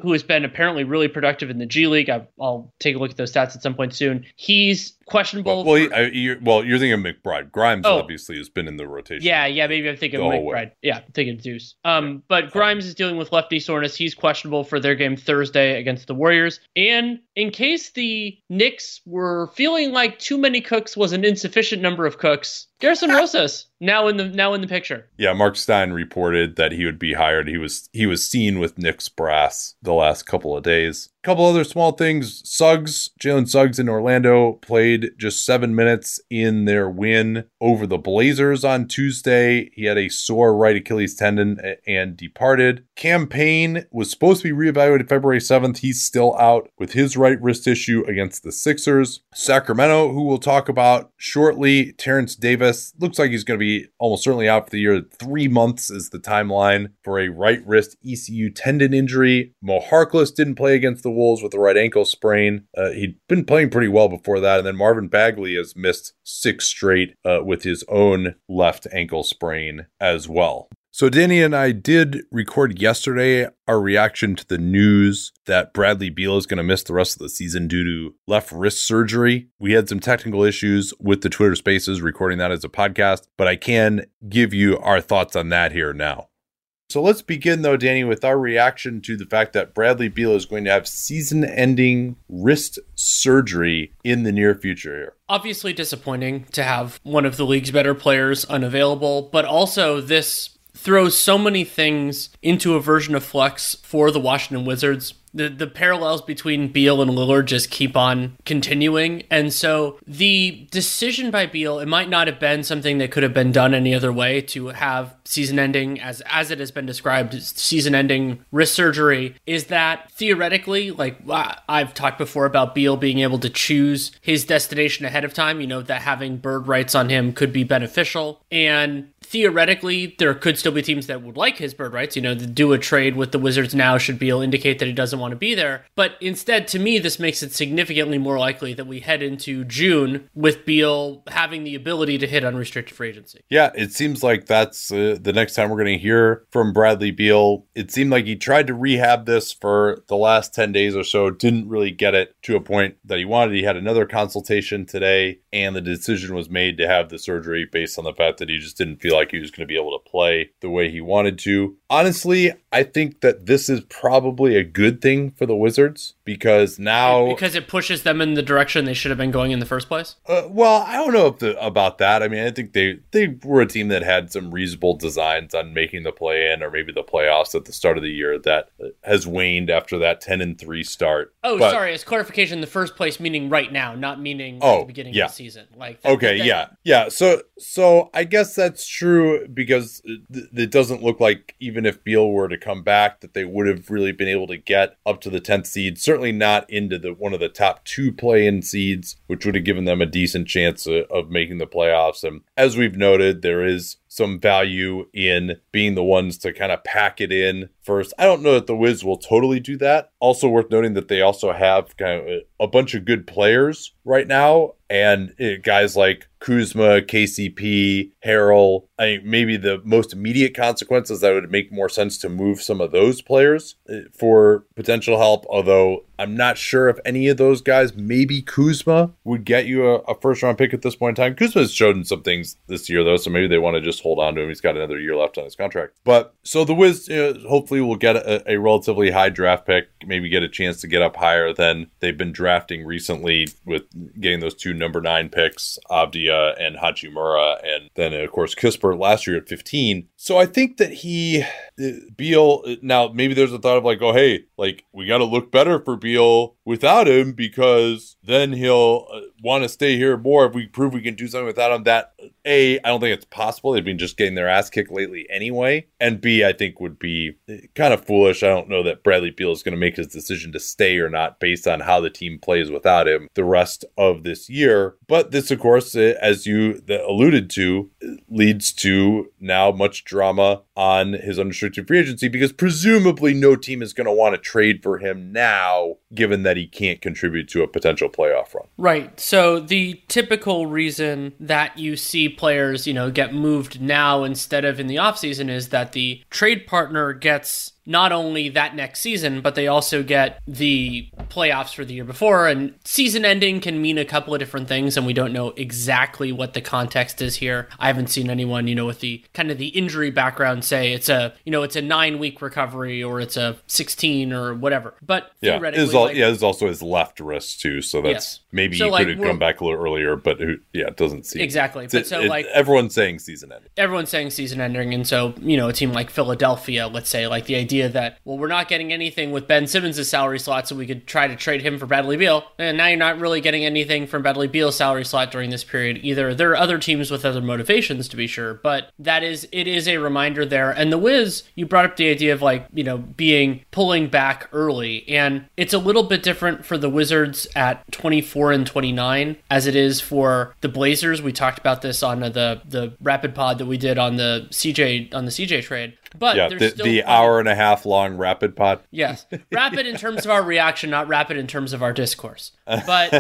S3: who has been apparently really productive in the G League, i will take a look at those stats at some point soon. He's questionable.
S2: Well, well, for, you're, well you're thinking of McBride. Grimes oh, obviously has been in the rotation.
S3: Yeah, yeah, maybe I'm thinking of McBride. Yeah, I'm thinking Deuce. Um, yeah. but Grimes is dealing with lefty soreness. He's questionable for their game Thursday against the Warriors. And in case the Knicks were feeling like too many cooks was an insufficient number of cooks, Gersson Rosas now in the now in the picture.
S2: Yeah, Marc Stein reported that he would be hired. He was he was seen with Knicks' brass the last couple of days. Couple other small things. Suggs, Jalen Suggs in Orlando played just seven minutes in their win over the Blazers on Tuesday. He had a sore right Achilles tendon and departed. Campaign was supposed to be reevaluated February 7th. He's still out with his right wrist issue against the Sixers. Sacramento, who we'll talk about shortly, Terence Davis looks like he's going to be almost certainly out for the year. Three months is the timeline for a right wrist ECU tendon injury. Mo Harkless didn't play against the Wolves with a right ankle sprain. Uh, he'd been playing pretty well before that. And then Marvin Bagley has missed six straight uh, with his own left ankle sprain as well. So, Danny and I did record yesterday our reaction to the news that Bradley Beal is going to miss the rest of the season due to left wrist surgery. We had some technical issues with the Twitter spaces recording that as a podcast, but I can give you our thoughts on that here now. So let's begin, though, Danny, with our reaction to the fact that Bradley Beal is going to have season ending wrist surgery in the near future here.
S3: Obviously, disappointing to have one of the league's better players unavailable, but also this throws so many things into a version of Flex for the Washington Wizards the the parallels between Beal and Lillard just keep on continuing. And so the decision by Beal, it might not have been something that could have been done any other way to have season ending as as it has been described, season ending wrist surgery, is that theoretically, like I've talked before about Beal being able to choose his destination ahead of time, you know, that having bird rights on him could be beneficial. And theoretically, there could still be teams that would like his bird rights. You know, do a trade with the Wizards now should Beal indicate that he doesn't want to be there. But instead, to me, this makes it significantly more likely that we head into June with Beal having the ability to hit unrestricted free agency.
S2: Yeah, it seems like that's uh, the next time we're going to hear from Bradley Beal. It seemed like he tried to rehab this for the last 10 days or so, didn't really get it to a point that he wanted. He had another consultation today, and the decision was made to have the surgery based on the fact that he just didn't feel like he was going to be able to play the way he wanted to. Honestly, I think that this is probably a good thing for the Wizards because now
S3: because it pushes them in the direction they should have been going in the first place.
S2: Uh, well, I don't know if the, about that. I mean, I think they they were a team that had some reasonable designs on making the play in or maybe the playoffs at the start of the year that has waned after that ten and three start.
S3: Oh, but, sorry, as clarification, the first place meaning right now, not meaning
S2: oh,
S3: at the beginning
S2: yeah.
S3: of the season. Like that,
S2: okay,
S3: that,
S2: yeah, yeah. So so I guess that's true because it, it doesn't look like even if Beal were to come back that they would have really been able to get up to the 10th seed. Certainly not into the one of the top two play-in seeds which would have given them a decent chance of, of making the playoffs. And as we've noted there is some value in being the ones to kind of pack it in first. I don't know that the Wiz will totally do that. Also worth noting that they also have kind of a, bunch of good players right now and it, guys like Kuzma, KCP, Harrell. I mean, maybe the most immediate consequences that would make more sense to move some of those players uh, for potential help. Although I'm not sure if any of those guys, maybe Kuzma, would get you a, a first round pick at this point in time. Kuzma has shown some things this year though, so maybe they want to just hold on to him. He's got another year left on his contract. But so the Wiz, you know, hopefully, will get a, a relatively high draft pick. Maybe get a chance to get up higher than they've been drafting recently with getting those two number nine picks, Avdija and Hachimura, and then of course Kispert last year at 15. So I think that he uh, Beal now maybe there's a thought of like, oh hey, like we got to look better for Beal without him because then he'll uh, want to stay here more if we prove we can do something without him. That a I don't think it's possible. They've been just getting their ass kicked lately anyway, and B I think would be kind of foolish. I don't know that Bradley Beal is going to make his decision to stay or not based on how the team plays without him the rest of this year. But this, of course, uh, as you alluded to, leads to now much drama on his unrestricted free agency because presumably no team is going to want to trade for him now, given that he can't contribute to a potential playoff run.
S3: Right. So the typical reason that you see players, you know, get moved now instead of in the offseason is that the trade partner gets not only that next season, but they also get the playoffs for the year before. And season ending can mean a couple of different things, and we don't know exactly what the context is here. I haven't seen anyone, you know, with the kind of the injury background say it's a, you know, it's a nine week recovery or it's a 16 or whatever. But
S2: yeah,
S3: theoretically,
S2: all,
S3: like,
S2: yeah, there's also his left wrist too. So that's
S3: Yes.
S2: maybe
S3: So,
S2: he
S3: like,
S2: could have come back a little earlier, but who, yeah, it doesn't seem
S3: Exactly.
S2: It's-
S3: But so,
S2: it-
S3: like-
S2: everyone's saying season ending.
S3: everyone's saying season ending and so you know a team like philadelphia let's say like the idea that well we're not getting anything with ben simmons' salary slot so we could try to trade him for bradley beal. And now you're not really getting anything from bradley beal's salary slot during this period either. There are other teams with other motivations to be sure but that is it is a reminder there. And the wiz you brought up the idea of like you know being pulling back early. And it's a little bit different for the wizards at 24 and 29 as it is for the blazers. We talked about this on the the rapid pod that we did on the cj on the cj trade but
S2: Yeah, the,
S3: still
S2: the hour and a half long rapid pod.
S3: Yes, rapid in terms of our reaction, not rapid in terms of our discourse. But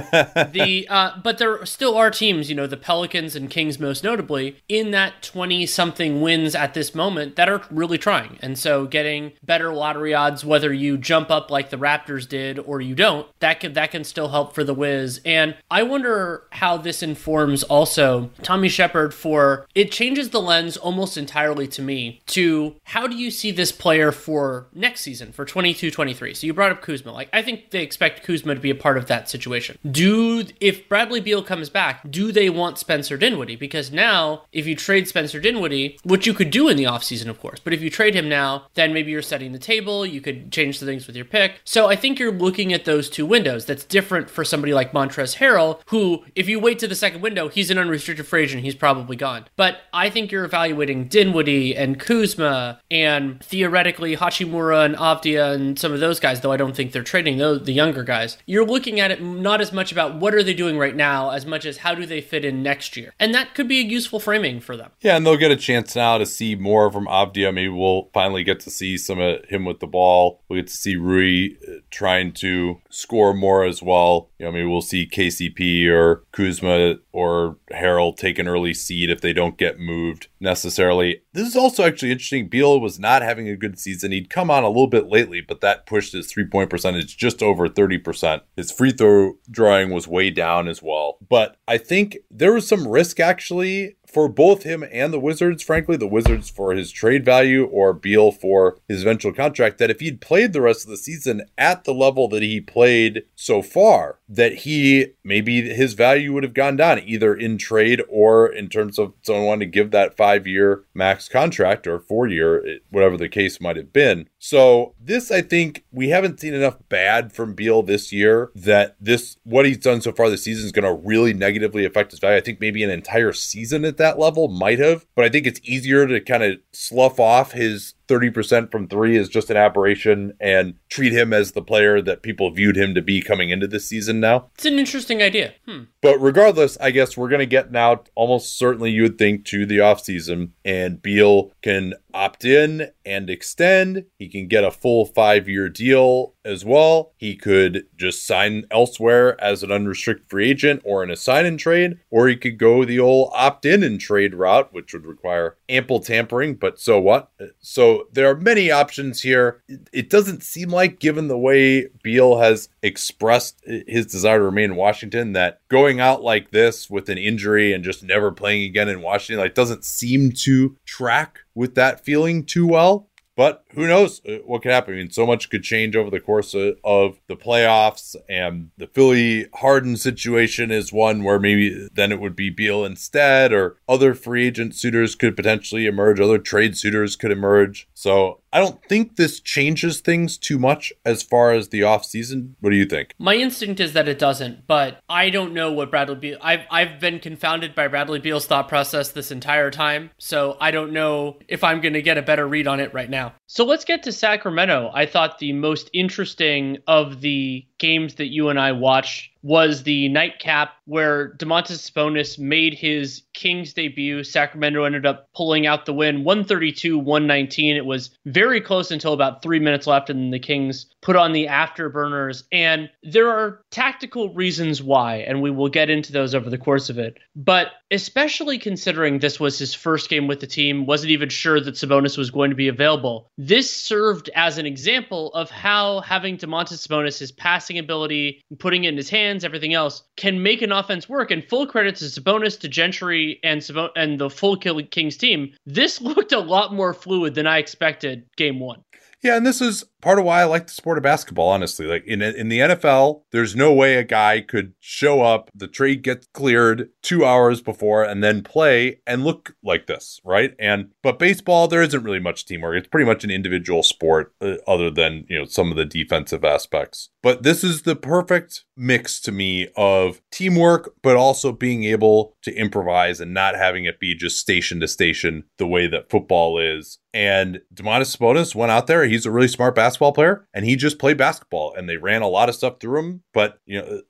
S3: the uh, but there still are teams, you know, the Pelicans and Kings most notably, in that twenty something wins at this moment that are really trying, and so getting better lottery odds, whether you jump up like the Raptors did or you don't, that can that can still help for the Wiz. And I wonder how this informs also Tommy Sheppard for it changes the lens almost entirely to me to how do you see this player for next season for 22-23 so you brought up kuzma. Like i think they expect kuzma to be a part of that situation. Do if bradley beal comes back do they want spencer dinwiddie? Because now if you trade spencer dinwiddie which you could do in the offseason of course but if you trade him now then maybe you're setting the table you could change the things with your pick. So i think you're looking at those two windows. That's different for somebody like montrezl harrell who if you wait to the second window he's an unrestricted free agent. He's probably gone. But i think you're evaluating dinwiddie and kuzma and theoretically Hachimura and Avdija and some of those guys, though I don't think they're trading those the younger guys. You're looking at it not as much about what are they doing right now as much as how do they fit in next year. And that could be a useful framing for them.
S2: Yeah, and they'll get a chance now to see more from Avdija. Maybe we'll finally get to see some of him with the ball. We'll get to see Rui uh, trying to score more as well. You know, maybe we'll see KCP or Kuzma or Harrell take an early seed if they don't get moved necessarily. This is also actually interesting. Beal was not having a good season. He'd come on a little bit lately, but that pushed his three point percentage just over 30%. His free throw drawing was way down as well. But I think there was some risk actually for both him and the Wizards, frankly, the Wizards for his trade value or Beal for his eventual contract, that if he'd played the rest of the season at the level that he played so far, that he maybe his value would have gone down either in trade or in terms of someone wanting to give that five year max contract or four year, whatever the case might have been. So this, I think, we haven't seen enough bad from Beal this year that this what he's done so far this season is going to really negatively affect his value. I think maybe an entire season at level might have, but I think it's easier to kind of slough off his 30% from three is just an aberration and treat him as the player that people viewed him to be coming into this season now.
S3: It's an interesting idea. Hmm.
S2: But regardless, I guess we're going to get now almost certainly you would think to the offseason and Beal can opt in and extend. He can get a full five year deal as well. He could just sign elsewhere as an unrestricted free agent or in a sign and trade, or he could go the old opt in and trade route, which would require ample tampering, but so what? So there are many options here. It doesn't seem like, given the way Beal has expressed his desire to remain in Washington, that going out like this with an injury and just never playing again in Washington, like doesn't seem to track with that feeling too well. But who knows uh, what could happen? I mean, so much could change over the course of, of, the playoffs, and the Philly Harden situation is one where maybe then it would be Beal instead, or other free agent suitors could potentially emerge, other trade suitors could emerge. So I don't think this changes things too much as far as the offseason. What do you think?
S3: My instinct is that it doesn't, but I don't know what Bradley Beal. I've I've been confounded by Bradley Beal's thought process this entire time, so I don't know if I'm going to get a better read on it right now. So let's get to Sacramento. I thought the most interesting of the games that you and I watched was the nightcap where Domantas Sabonis made his Kings debut. Sacramento ended up pulling out the win 132 119. It was very close until about three minutes left, and the Kings put on the afterburners. And there are tactical reasons why, and we will get into those over the course of it. But especially considering this was his first game with the team, wasn't even sure that Sabonis was going to be available. This served as an example of how having Domantas Sabonis, his passing ability, putting it in his hands, everything else, can make an offense work. And full credit to Sabonis, to Gentry, and Sabon- and the full Kings team. This looked a lot more fluid than I expected game one.
S2: Yeah, and this is part of why I like the sport of basketball, honestly. Like in in the NFL, there's no way a guy could show up, the trade gets cleared two hours before, and then play and look like this, right? And but baseball, there isn't really much teamwork. It's pretty much an individual sport, uh, other than you know some of the defensive aspects. But this is the perfect mix to me of teamwork, but also being able to improvise and not having it be just station to station the way that football is. And Domantas Sabonis went out there. He's a really smart basketball player and he just played basketball and they ran a lot of stuff through him. But, you know,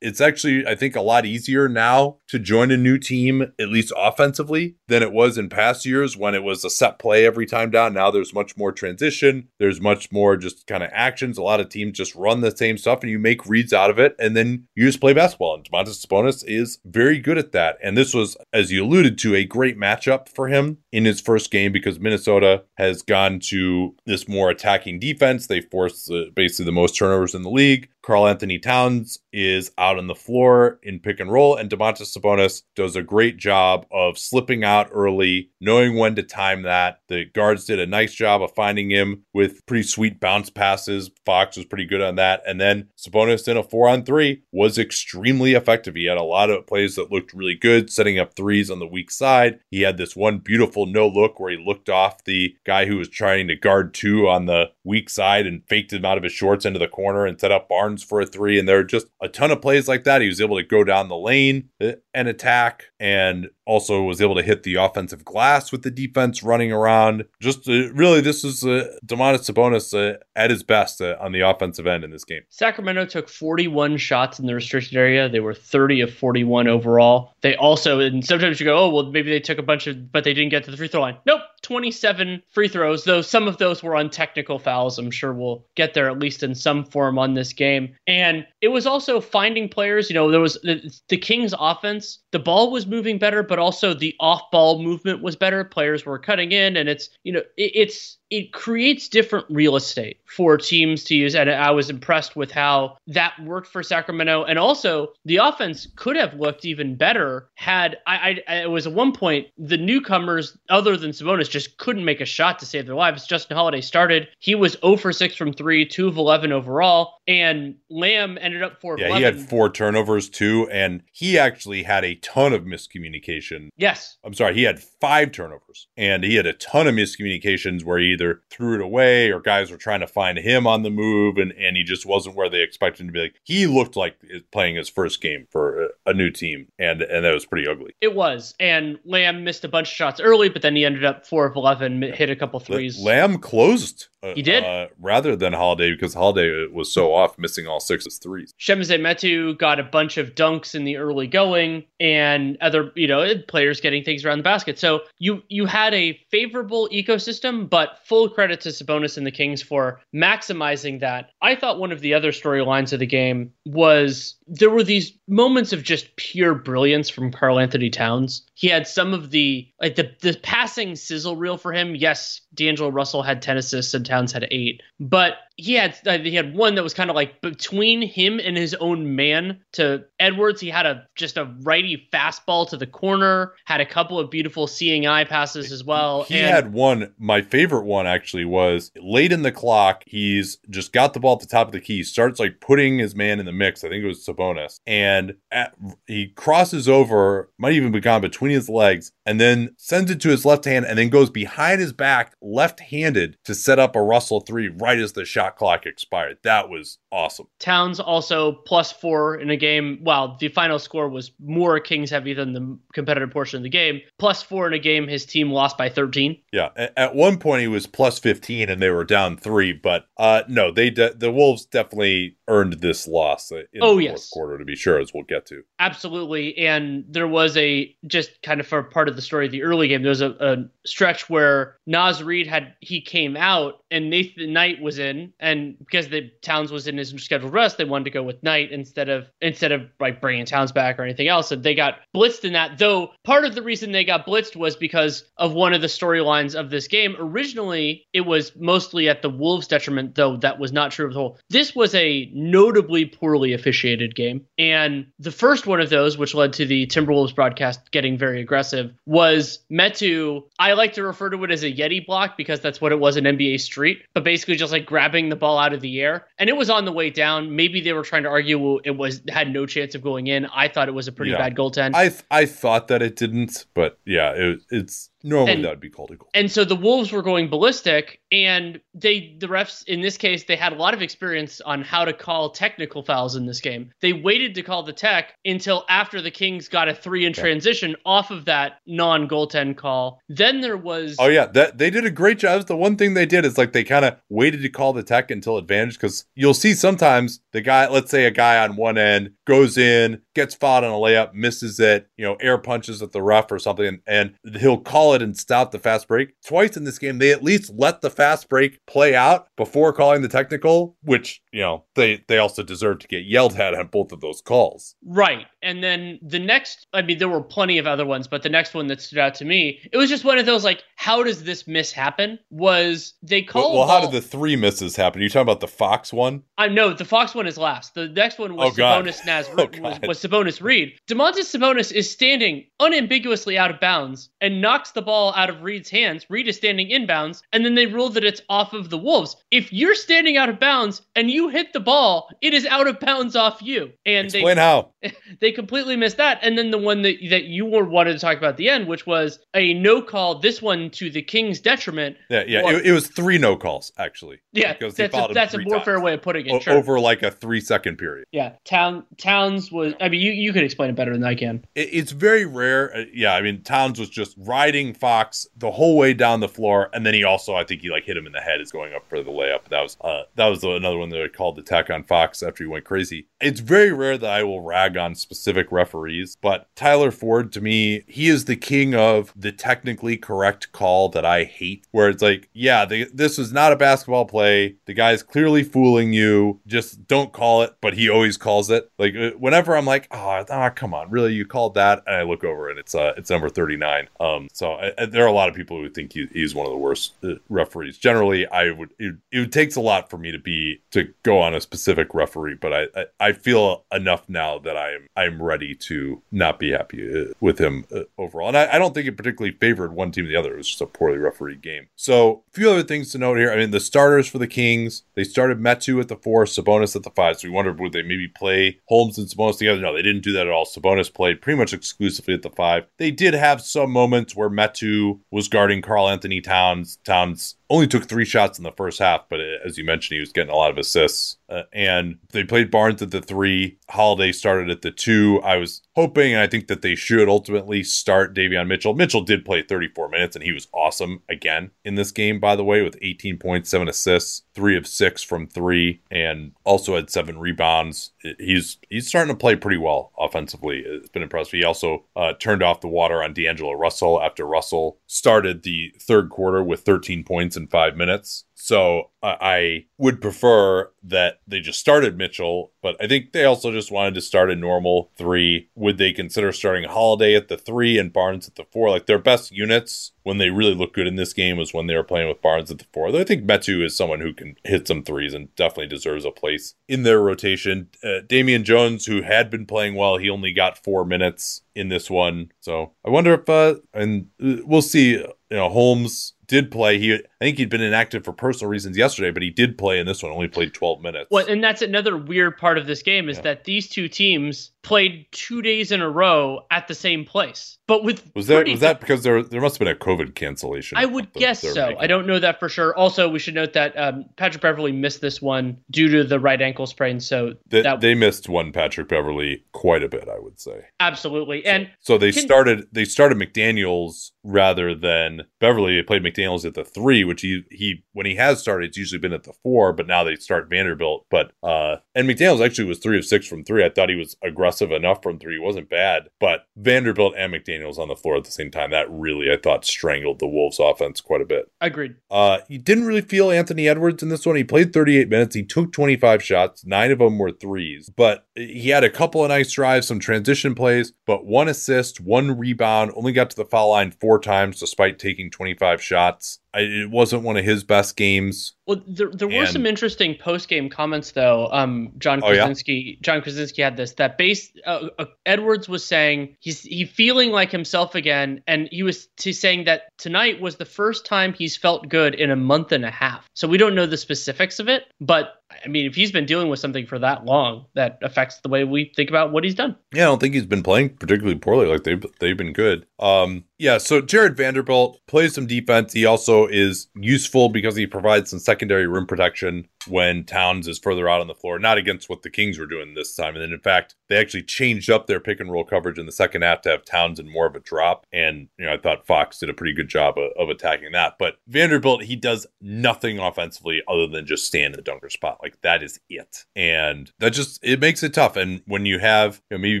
S2: it's, actually, I think, a lot easier now to join a new team, at least offensively, than it was in past years when it was a set play every time down. Now there's much more transition. There's much more just kind of actions. A lot of teams just run the same stuff and you make reads out of it and then you just play basketball. And Domantas Sabonis is very good at that. And this was, as you alluded to, a great matchup for him in his first game because Minnesota has gone to this more attacking defense. They forced uh, basically the most turnovers in the league. Karl-Anthony Towns is out on the floor in pick and roll, and Domantas Sabonis does a great job of slipping out early, knowing when to time that. The guards did a nice job of finding him with pretty sweet bounce passes. Fox was pretty good on that. And then Sabonis in a four on three was extremely effective. He had a lot of plays that looked really good, setting up threes on the weak side. He had this one beautiful no look where he looked off the guy who was trying to guard two on the weak side and faked him out of his shorts into the corner and set up Barnes for a three. And there are just a ton of plays like that. He was able to go down the lane uh, and attack and also was able to hit the offensive glass with the defense running around. Just uh, really, this is uh, Domantas Sabonis uh, at his best uh, on the offensive end in this game.
S3: Sacramento took 41 shots in the restricted area. They were 30 of 41 overall. They also, and sometimes you go, oh, well, maybe they took a bunch of, but they didn't get to the free throw line. Nope, 27 free throws, though some of those were on technical fouls. I'm sure we'll get there at least in some form on this game. And it was also finding players. You know, there was the, the Kings offense, the ball was moving better, but also the off ball movement was better. Players were cutting in, and it's, you know, it, it's, it creates different real estate for teams to use. And I was impressed with how that worked for Sacramento. And also, the offense could have looked even better had I, I it was at one point the newcomers, other than Sabonis, just couldn't make a shot to save their lives. Justin Holiday started. He was 0 for 6 from three, 2 of 11 overall. And Lamb ended up 4
S2: yeah,
S3: 11.
S2: he had four turnovers too, and he actually had a ton of miscommunication.
S3: Yes.
S2: I'm sorry, he had five turnovers, and he had a ton of miscommunications where he either threw it away or guys were trying to find him on the move, and, and he just wasn't where they expected him to be. Like he looked like playing his first game for a, new team, and and that was pretty ugly.
S3: It was, and Lamb missed a bunch of shots early, but then he ended up four of eleven, hit a couple threes.
S2: Lamb closed. Uh,
S3: He did?
S2: uh, rather than Holiday because Holiday was so off, missing all six of his threes.
S3: Chimezie Metu got a bunch of dunks in the early going, and other you know players getting things around the basket. So you you had a favorable ecosystem, but full credit to Sabonis and the Kings for maximizing that. I thought one of the other storylines of the game was there were these moments of just pure brilliance from Karl Anthony Towns. He had some of the like the the passing sizzle reel for him. Yes, D'Angelo Russell had ten assists and Towns had eight, but he had uh, he had one that was kind of like between him and his own man to Edwards. He had a just a righty fastball to the corner. Had a couple of beautiful seeing eye passes as well.
S2: He
S3: and
S2: had one. My favorite one actually was late in the clock. He's just got the ball at the top of the key. Starts like putting his man in the mix. I think it was Sabonis, and at, he crosses over. Might even be gone between his legs, and then sends it to his left hand, and then goes behind his back, left-handed, to set up a Russell three right as the shot clock expired. That was awesome.
S3: Towns also plus four in a game. Well, the final score was more Kings heavy than the competitive portion of the game. Plus four in a game his team lost by 13.
S2: Yeah, at one point he was plus 15 and they were down 3, but uh no, they de- the Wolves definitely earned this loss in
S3: Oh,
S2: the
S3: yes.
S2: fourth quarter to be sure as we'll get to.
S3: Absolutely. And there was a just kind of for part of the story of the early game, there was a, a stretch where Naz Reid had he came out and Nathan Knight was in, and because the Towns was in his scheduled rest, they wanted to go with Knight instead of instead of like bringing Towns back or anything else. And they got blitzed in that. Though part of the reason they got blitzed was because of one of the storylines of this game. Originally, it was mostly at the Wolves' detriment, though that was not true of the whole. This was a notably poorly officiated game, and the first one of those, which led to the Timberwolves broadcast getting very aggressive, was Metu. I like to refer to it as a Yeti block because that's what it was in NBA Street, but basically just like grabbing the ball out of the air, and it was on the way down. Maybe they were trying to argue it was had no chance of going in. I thought it was a pretty
S2: Yeah.
S3: bad goaltend.
S2: I th- I thought that it didn't, but yeah, it, it's normally
S3: And-
S2: that would be called a goal.
S3: And so the Wolves were going ballistic, and they the refs in this case they had a lot of experience on how to call technical fouls in this game. They waited to call the tech until after the Kings got a three in transition off of that non goaltend call. Then there was
S2: Oh yeah, that they did a great job. The one thing they did is like they kind of waited to call the tech until advantage because you'll see sometimes the guy, let's say a guy on one end goes in, gets fouled on a layup, misses it, you know, air punches at the ref or something, and he'll call it and stop the fast break. Twice in this game, they at least let the fast break play out before calling the technical, which you know they they also deserve to get yelled at on both of those calls.
S3: Right. And then the next, I mean, there were plenty of other ones, but the next one that stood out to me, it was just one of those like, how does this miss happen? Was they called.
S2: Well, well, how did the three misses happen? Are you talking about the Fox one?
S3: I know the Fox one is last. The next one was
S2: Oh.
S3: Sabonis Naz
S2: Oh,
S3: was, was Sabonis Reid. Domantas Sabonis is standing unambiguously out of bounds and knocks the ball out of Reid's hands. Reid is standing inbounds, and then they rule that it's off of the Wolves. If you're standing out of bounds and you hit the ball, it is out of bounds off you. And
S2: Explain
S3: they
S2: how.
S3: they completely missed that. And then the one that that you were wanted to talk about at the end, which was a no call. This one to the Kings' detriment.
S2: Yeah, yeah.
S3: Well-
S2: It, it was three no calls actually.
S3: Yeah,
S2: because
S3: that's a, that's a more fair way of putting it.
S2: O-
S3: sure.
S2: over like a three second period.
S3: Yeah, Town Towns was. I mean, you you could explain it better than I can.
S2: It, it's very rare. Uh, yeah, I mean Towns was just riding Fox the whole way down the floor, and then he also, I think he like hit him in the head, is going up for the layup. That was uh, that was another one that I called the tech on Fox after he went crazy. It's very rare that I will rag on specific referees, but Tyler Ford to me, he is the king of the technically correct call that I hate, where it's like, yeah, the, this was not a basketball play. The guy's clearly fooling you. Just don't call it, but he always calls it. Like whenever I'm like, oh, ah, come on, really, you called that? And I look over and it's uh, it's number 39. Um, so I, I- there are a lot of people who think he, he's one of the worst uh, referees. Generally, I would it, it takes a lot for me to be to go on a specific referee, but I, I, I feel enough now that I am I'm ready to not be happy uh, with him uh, overall. And I, I don't think it particularly favored one team or the other. It was just a poorly refereed game. So a few other things to note here. I mean, the starters for the Kings they started Metu at the four, Sabonis at the five. So we wondered would they maybe play Holmes and Sabonis together? No, they didn't do that at all. Sabonis played pretty much exclusively at the five. They did have some moments where Metu was guarding Karl-Anthony Towns. Towns only took three shots in the first half, but as you mentioned, he was getting a lot of assists. Uh, and they played Barnes at the three. Holiday started at the two. I was hoping, and I think that they should ultimately start Davion Mitchell. Mitchell did play 34 minutes, and he was awesome again in this game, by the way, with 18 points, seven assists, three of six from three, and also had seven rebounds. He's he's starting to play pretty well offensively. It's been impressive. He also uh, turned off the water on D'Angelo Russell after Russell started the third quarter with 13 points in five minutes. So uh, I would prefer that they just started Mitchell, but I think they also just wanted to start a normal three. Would they consider starting Holiday at the three and Barnes at the four? Like their best units when they really looked good in this game was when they were playing with Barnes at the four. Though I think Metu is someone who can hit some threes and definitely deserves a place in their rotation. Uh, Damian Jones, who had been playing well, he only got four minutes in this one. So I wonder if, uh, and uh, we'll see, you know, Holmes did play. He I think he'd been inactive for personal reasons yesterday, but he did play in this one. Only played 12 minutes.
S3: Well, and that's another weird part of this game is yeah. that these two teams played two days in a row at the same place. But with
S2: was that was that because there there must have been a COVID cancellation?
S3: I would guess so. Making. I don't know that for sure. Also, we should note that um, Patrick Beverley missed this one due to the right ankle sprain. So
S2: the,
S3: that,
S2: they missed one Patrick Beverley quite a bit, I would say.
S3: Absolutely, and
S2: so, so they can, started they started McDaniels rather than Beverley. They played McDaniels at the three, which he he when he has started, it's usually been at the four, but now they start Vanderbilt. But uh, and McDaniels actually was three of six from three. I thought he was aggressive enough from three. He wasn't bad, but Vanderbilt and McDaniels on the floor at the same time. That really, I thought, strangled the Wolves' offense quite a bit.
S3: Agreed.
S2: Uh, you didn't really feel Anthony Edwards in this one. He played 38 minutes. He took 25 shots. Nine of them were threes, but he had a couple of nice drives, some transition plays, but one assist, one rebound. Only got to the foul line four times despite taking 25 shots. I, it wasn't one of his best games.
S3: Well, there, there were some interesting post game comments though. Um, Jon Krawczynski, oh, yeah? Jon Krawczynski had this that base. Uh, uh, Edwards was saying he's he feeling like himself again, and he was saying that tonight was the first time he's felt good in a month and a half. So we don't know the specifics of it, but I mean, if he's been dealing with something for that long, that affects the way we think about what he's done.
S2: Yeah, I don't think he's been playing particularly poorly. Like they've they've been good. Um, yeah. So Jared Vanderbilt plays some defense. He also is useful because he provides some secondary rim protection when Towns is further out on the floor. Not against what the Kings were doing this time. And then in fact, they actually changed up their pick and roll coverage in the second half to have Towns in more of a drop. And you know, I thought Fox did a pretty good job of, of attacking that. But Vanderbilt, he does nothing offensively other than just stand in the dunker spot. Like that is it. And that just it makes it tough. And when you have you know, maybe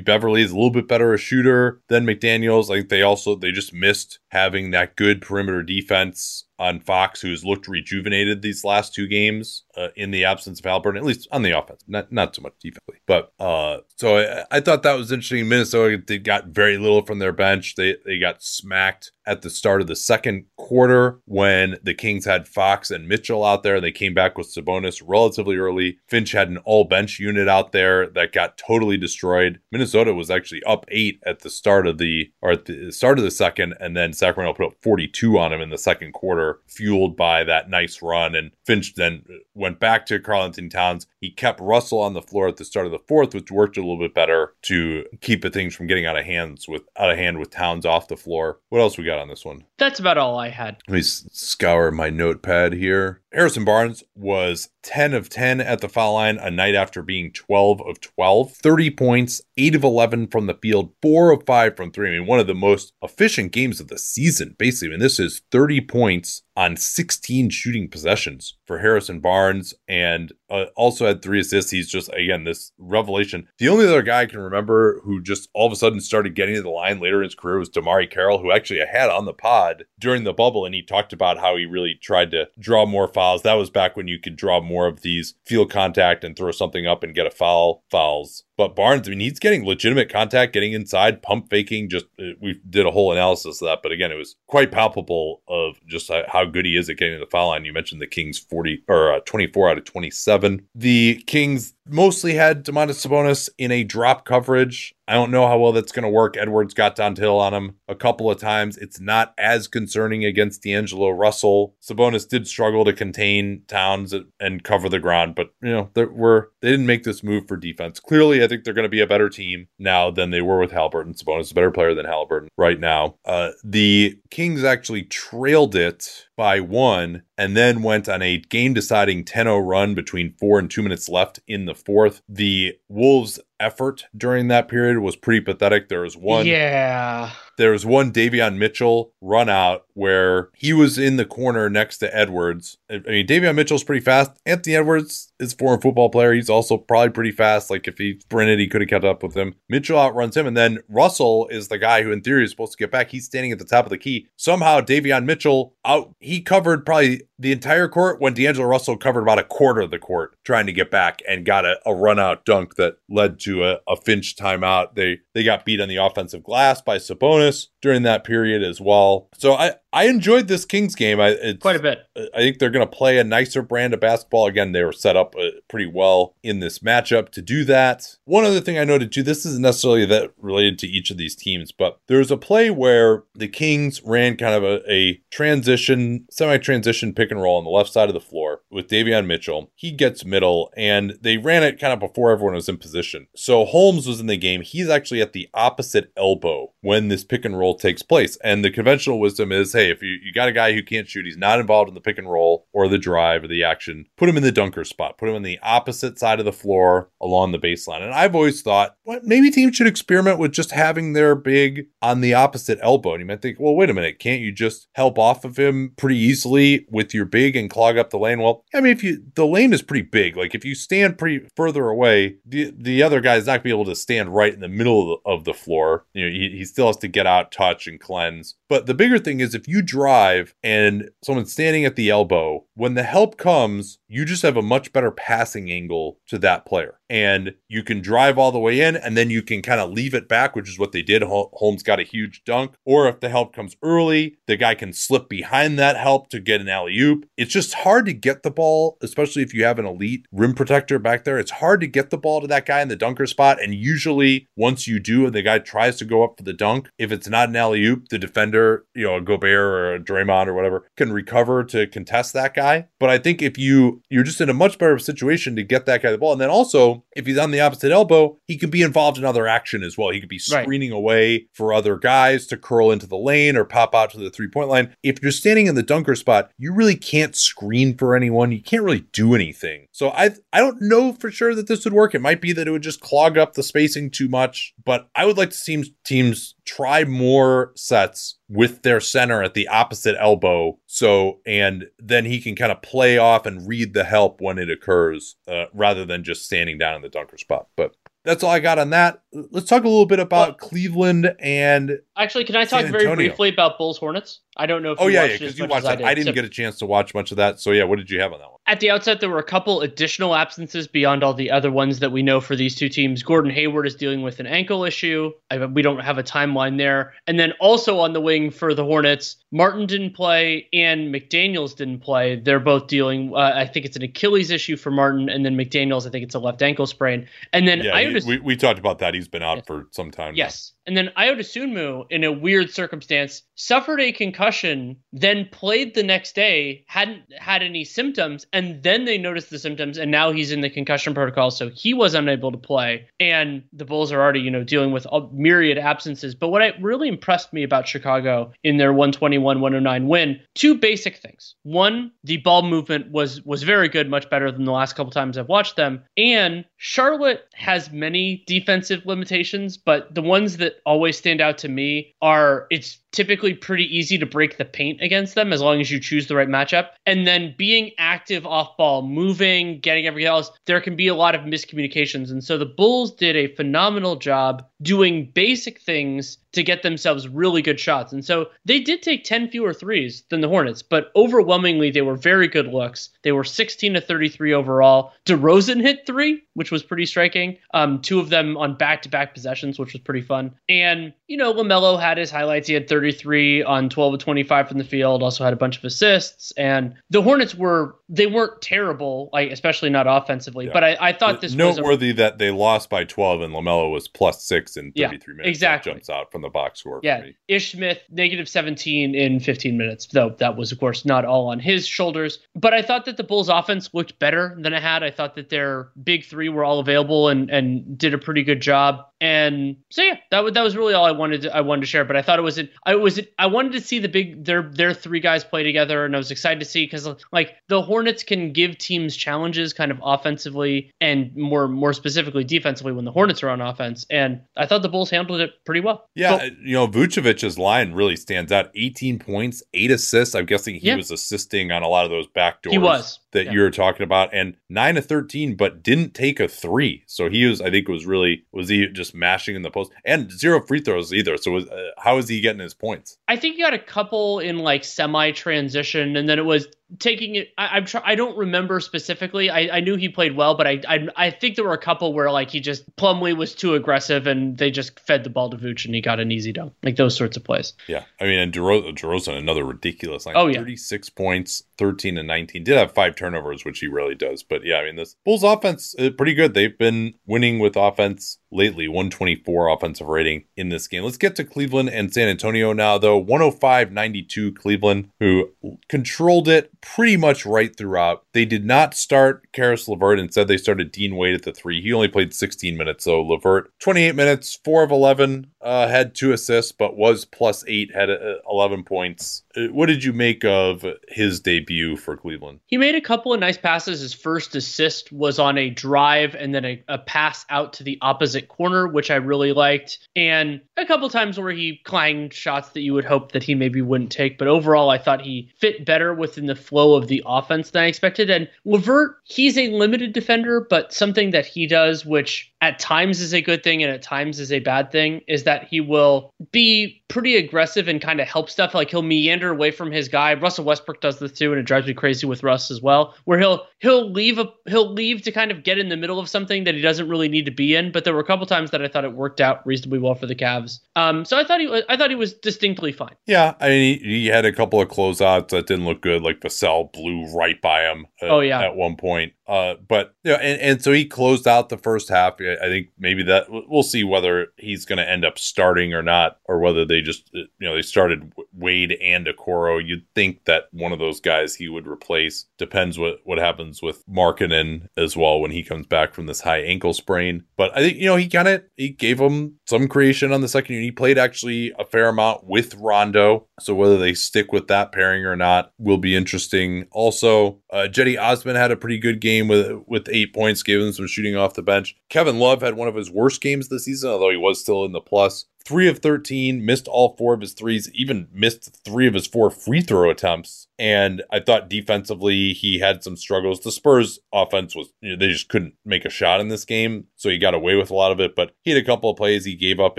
S2: Beverley is a little bit better a shooter than McDaniels, like they also they just missed having that good perimeter defense on Fox, who's looked rejuvenated these last two games uh, in the absence of Haliburton, at least on the offense, not not so much defensively. But uh, so I, I, thought that was interesting. Minnesota they got very little from their bench. They they got smacked at the start of the second quarter when the Kings had Fox and Mitchell out there. They came back with Sabonis relatively early. Finch had an all bench unit out there that got totally destroyed. Minnesota was actually up eight at the start of the or at the start of the second, and then Sacramento put up 42 on him in the second quarter, fueled by that nice run. And Finch then went back to Karl-Anthony Towns. He kept Russell on the floor at the start of the fourth, which worked a little bit better to keep the things from getting out of hands with out of hand with Towns off the floor. What else we got on this one?
S3: That's about all I had.
S2: Let me scour my notepad here. Harrison Barnes was 10 of 10 at the foul line a night after being 12 of 12. 30 points, 8 of 11 from the field, 4 of 5 from 3. I mean, one of the most efficient games of the season, basically. I mean, this is 30 points on 16 shooting possessions for Harrison Barnes and uh, also had three assists. He's just, again, this revelation. The only other guy I can remember who just all of a sudden started getting to the line later in his career was DeMarre Carroll, who actually I had on the pod during the bubble. And he talked about how he really tried to draw more fouls. That was back when you could draw more of these field contact and throw something up and get a foul fouls. But Barnes, I mean, he's getting legitimate contact, getting inside, pump faking. Just uh, we did a whole analysis of that, but again, it was quite palpable of just how good he is at getting to the foul line. You mentioned the Kings forty or uh, twenty four out of twenty seven. The Kings mostly had Domantas Sabonis in a drop coverage. I don't know how well that's going to work. Edwards got downhill on him a couple of times. It's not as concerning against D'Angelo Russell. Sabonis did struggle to contain Towns and cover the ground, but you know they were they didn't make this move for defense. Clearly, I think they're going to be a better team now than they were with Haliburton. Sabonis is a better player than Haliburton right now. Uh, the Kings actually trailed it by one and then went on a game deciding 10 0 run between four and two minutes left in the fourth. The Wolves effort during that period was pretty pathetic. There was one.
S3: Yeah.
S2: There was one Davion Mitchell run out where he was in the corner next to Edwards. I mean, Davion Mitchell's pretty fast. Anthony Edwards is a foreign football player. He's also probably pretty fast. Like if he sprinted, he could have kept up with him. Mitchell outruns him. And then Russell is the guy who, in theory, is supposed to get back. He's standing at the top of the key. Somehow, Davion Mitchell out, he covered probably the entire court when D'Angelo Russell covered about a quarter of the court trying to get back and got a, a run out dunk that led to a, a Finch timeout. They they got beat on the offensive glass by Sabonis during that period as well. So I, I enjoyed this Kings game. I
S3: quite a bit.
S2: I think they're going to play a nicer brand of basketball. Again, they were set up uh, pretty well in this matchup to do that. One other thing I noted too, this isn't necessarily that related to each of these teams, but there's a play where the Kings ran kind of a, a transition, semi-transition pick and roll on the left side of the floor with Davion Mitchell. He gets middle, and they ran it kind of before everyone was in position. So Holmes was in the game. He's actually at the opposite elbow when this pick and roll takes place. And the conventional wisdom is hey, if you, you got a guy who can't shoot, he's not involved in the pick and roll or the drive or the action, put him in the dunker spot, put him on the opposite side of the floor along the baseline. And I've always thought, maybe teams should experiment with just having their big on the opposite elbow. And you might think, well, wait a minute, can't you just help off of him pretty easily with your big and clog up the lane? Well, I mean, if you, the lane is pretty big. Like if you stand pretty further away, the, the other guy is not going to be able to stand right in the middle of the, of the floor. You know, he, he still has to get out, touch, and cleanse. But the bigger thing is if you drive and someone's standing at the elbow, when the help comes, you just have a much better passing angle to that player. And you can drive all the way in and then you can kind of leave it back, which is what they did. Holmes got a huge dunk. Or if the help comes early, the guy can slip behind that help to get an alley oop. It's just hard to get the ball, especially if you have an elite rim protector back there. It's hard to get the ball to that guy in the dunker spot. And usually, once you do, and the guy tries to go up for the dunk, if it's not an alley oop, the defender, you know, a Gobert or a Draymond or whatever, can recover to contest that guy. But I think if you you're just in a much better situation to get that guy the ball, and then also if he's on the opposite elbow, he can be involved in other action as well. He could be screening right. away for other guys to curl into the lane or pop out to the three point line. If you're standing in the dunker spot, you really can't screen for anyone. You can't really do anything. So I I don't know for sure that this would work. It might be that it would just clog up the spacing too much, but I would like to see teams try more sets with their center at the opposite elbow. So, and then he can kind of play off and read the help when it occurs uh, rather than just standing down in the dunker spot. But that's all I got on that. Let's talk a little bit about well, Cleveland and.
S3: Actually, can I talk very briefly about Bulls Hornets? I don't know if
S2: oh, yeah, yeah, because you watched I, did. I, didn't so, get a chance to watch much of that. So, yeah, what did you have on that one?
S3: At the outset, there were a couple additional absences beyond all the other ones that we know for these two teams. Gordon Hayward is dealing with an ankle issue. I, we don't have a timeline there. And then also on the wing for the Hornets, Martin didn't play and McDaniels didn't play. They're both dealing, uh, I think it's an Achilles issue for Martin, and then McDaniels, I think it's a left ankle sprain. And then
S2: yeah,
S3: I
S2: he, we, we talked about that. He's been out yeah. for some time.
S3: Yes. Now. And then Ayo Dosunmu, in a weird circumstance, suffered a concussion, then played the next day, hadn't had any symptoms, and then they noticed the symptoms, and now he's in the concussion protocol, so he was unable to play. And the Bulls are already, you know, dealing with a myriad absences. But what I really impressed me about Chicago in their 121-109 win, two basic things. One, the ball movement was was very good, much better than the last couple times I've watched them. And Charlotte has many defensive limitations, but the ones that always stand out to me are it's typically pretty easy to break the paint against them as long as you choose the right matchup. And then being active off ball, moving, getting everything else, there can be a lot of miscommunications. And so the Bulls did a phenomenal job doing basic things to get themselves really good shots. And so they did take 10 fewer threes than the Hornets, but overwhelmingly they were very good looks. They were 16 to 33 overall. DeRozan hit three, which was pretty striking. Um, two of them on back to back possessions, which was pretty fun. And, you know, LaMelo had his highlights. He had 33 on 12 of 25 from the field, also had a bunch of assists. And the Hornets were, they weren't terrible, like, especially not offensively, yeah. but I, I thought this
S2: noteworthy was a, that they lost by 12 and LaMelo was plus six in 33 yeah, minutes.
S3: Exactly.
S2: That jumps out from the box score.
S3: Yeah. Ish Smith, negative 17 in 15 minutes, though that was, of course, not all on his shoulders. But I thought that the Bulls offense looked better than it had. I thought that their big three were all available and, and did a pretty good job. And so yeah, that was that was really all I wanted to, I wanted to share. But I thought it was I was I wanted to see the big their their three guys play together, and I was excited to see because like the Hornets can give teams challenges kind of offensively and more more specifically defensively when the Hornets are on offense. And I thought the Bulls handled it pretty well.
S2: Yeah, but, you know Vucevic's line really stands out. 18 points, eight assists. I'm guessing he yeah. was assisting on a lot of those back doors.
S3: He was
S2: that yeah. you were talking about, and nine of 13, but didn't take a three. So he was I think was really was he just just mashing in the post and zero free throws either. So was, uh, how is he getting his points?
S3: I think he got a couple in like semi transition, and then it was taking it. I, am try, I don't remember specifically. I, I knew he played well, but I, I I think there were a couple where like he just Plumlee was too aggressive, and they just fed the ball to Vooch, and he got an easy dunk. Like those sorts of plays.
S2: Yeah, I mean, and DeRozan, DeRozan another ridiculous like
S3: oh, yeah.
S2: 36 points, 13 and 19. Did have five turnovers, which he really does, but yeah, I mean, this Bulls offense is pretty good. They've been winning with offense lately 124 offensive rating in this game. Let's get to Cleveland and San Antonio now, though. 105 92 Cleveland, who controlled it pretty much right throughout. They did not start Caris LeVert. Instead, they started Dean Wade at the three. He only played 16 minutes, so LeVert, 28 minutes, 4 of 11, uh, had two assists, but was plus eight, had uh, 11 points. Uh, what did you make of his debut for Cleveland?
S3: He made a couple of nice passes. His first assist was on a drive and then a, a pass out to the opposite corner, which I really liked. And a couple times where he clanged shots that you would hope that he maybe wouldn't take. But overall, I thought he fit better within the flow of the offense than I expected. And LeVert, he's a limited defender, but something that he does, which at times is a good thing and at times is a bad thing, is that he will be pretty aggressive and kind of help stuff. Like he'll meander away from his guy. Russell Westbrook does this too, and it drives me crazy with Russ as well. Where he'll he'll leave a he'll leave to kind of get in the middle of something that he doesn't really need to be in. But there were a couple times that I thought it worked out reasonably well for the Cavs. Um, so I thought he I thought he was distinctly fine.
S2: Yeah, I mean he, he had a couple of closeouts that didn't look good. Like Vassell blew right by him. At,
S3: oh yeah,
S2: at one point. Uh, but you know, and, and so he closed out the first half. I think maybe that we'll see whether he's going to end up starting or not, or whether they just you know they started Wade and Okoro. You'd think that one of those guys he would replace. Depends what what happens with Markkanen as well when he comes back from this high ankle sprain. But I think you know he kind of he gave him some creation on the second unit. He played actually a fair amount with Rondo. So whether they stick with that pairing or not will be interesting. Also, uh, Cedi Osman had a pretty good game game with with eight points, gave him some shooting off the bench. Kevin Love had one of his worst games this season, although he was still in the plus three of 13, missed all four of his threes, even missed three of his four free throw attempts. And I thought defensively he had some struggles. The Spurs offense was, you know, they just couldn't make a shot in this game. So he got away with a lot of it. But he had a couple of plays. He gave up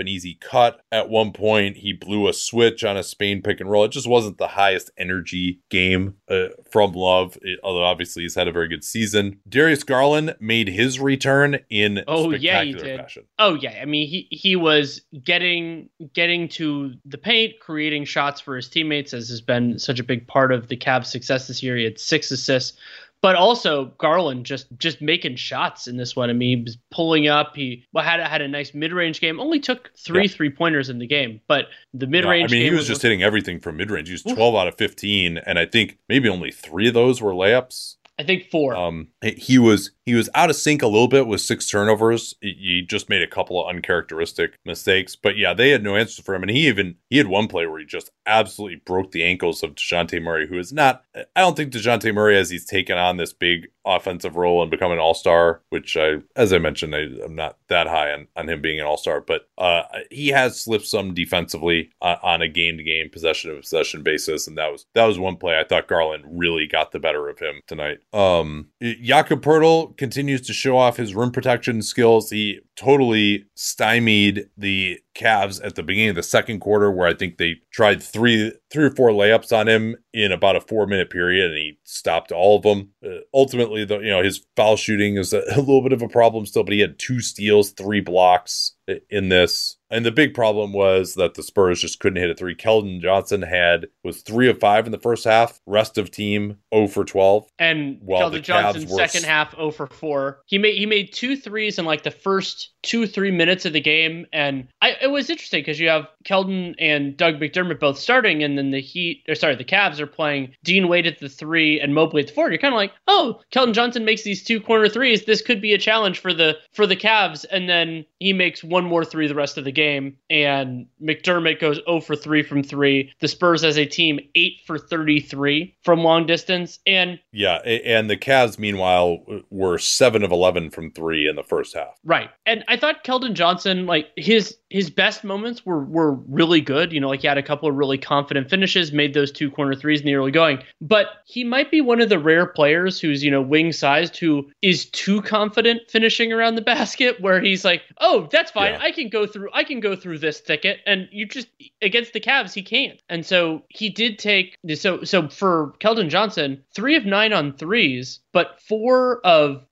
S2: an easy cut at one point. He blew a switch on a Spain pick and roll. It just wasn't the highest energy game uh, from Love, it, although obviously he's had a very good season. Darius Garland made his return in
S3: oh, yeah, he did.
S2: fashion.
S3: Oh, yeah. I mean, he, he was getting getting getting to the paint, creating shots for his teammates, as has been such a big part of the Cavs' success this year. He had six assists, but also Garland just just making shots in this one. I mean, he was pulling up. He had had a nice mid range game. Only took three yeah. three pointers in the game, but the mid range.
S2: I mean, he was, was just hitting everything from mid range. He was twelve out of fifteen, and I think maybe only three of those were layups.
S3: I think four.
S2: Um, he was he was out of sync a little bit with six turnovers. He just made a couple of uncharacteristic mistakes, but yeah, they had no answer for him. And he even he had one play where he just absolutely broke the ankles of Dejounte Murray, who is not. I don't think Dejounte Murray, as he's taken on this big offensive role and become an all star, which I, as I mentioned, I, am not that high on, on him being an all star, but uh, he has slipped some defensively uh, on a game to game possession to possession basis, and that was that was one play I thought Garland really got the better of him tonight. Um, Jakob Poeltl continues to show off his rim protection skills. He totally stymied the Cavs at the beginning of the second quarter, where I think they tried three, three or four layups on him in about a four minute period, and he stopped all of them. Uh, ultimately, the you know his foul shooting is a, a little bit of a problem still, but he had two steals, three blocks in this. And the big problem was that the Spurs just couldn't hit a three. Keldon Johnson had was three of five in the first half. Rest of team 0 for 12.
S3: And while Keldon Johnson second half 0 for 4. He made he made two threes in like the first two three minutes of the game, and I, it was interesting because you have Keldon and Doug McDermott both starting, and then the Heat or sorry the Cavs are playing Dean Wade at the three and Mobley at the four. You're kind of like, oh, Keldon Johnson makes these two corner threes. This could be a challenge for the for the Cavs, and then he makes one more three the rest of the game, and McDermott goes 0 for 3 from 3. The Spurs as a team 8 for 33 from long distance and
S2: Yeah, and the Cavs meanwhile were 7 of 11 from 3 in the first half.
S3: Right. And I thought Keldon Johnson like his his best moments were were really good, you know, like he had a couple of really confident finishes, made those two corner threes in the early going. But he might be one of the rare players who's, you know, wing sized who is too confident finishing around the basket where he's like, "Oh, that's fine. Yeah. I can go through I can go through this thicket and you just against the Cavs he can't. And so he did take so so for Keldon Johnson, 3 of 9 on threes, but 4 of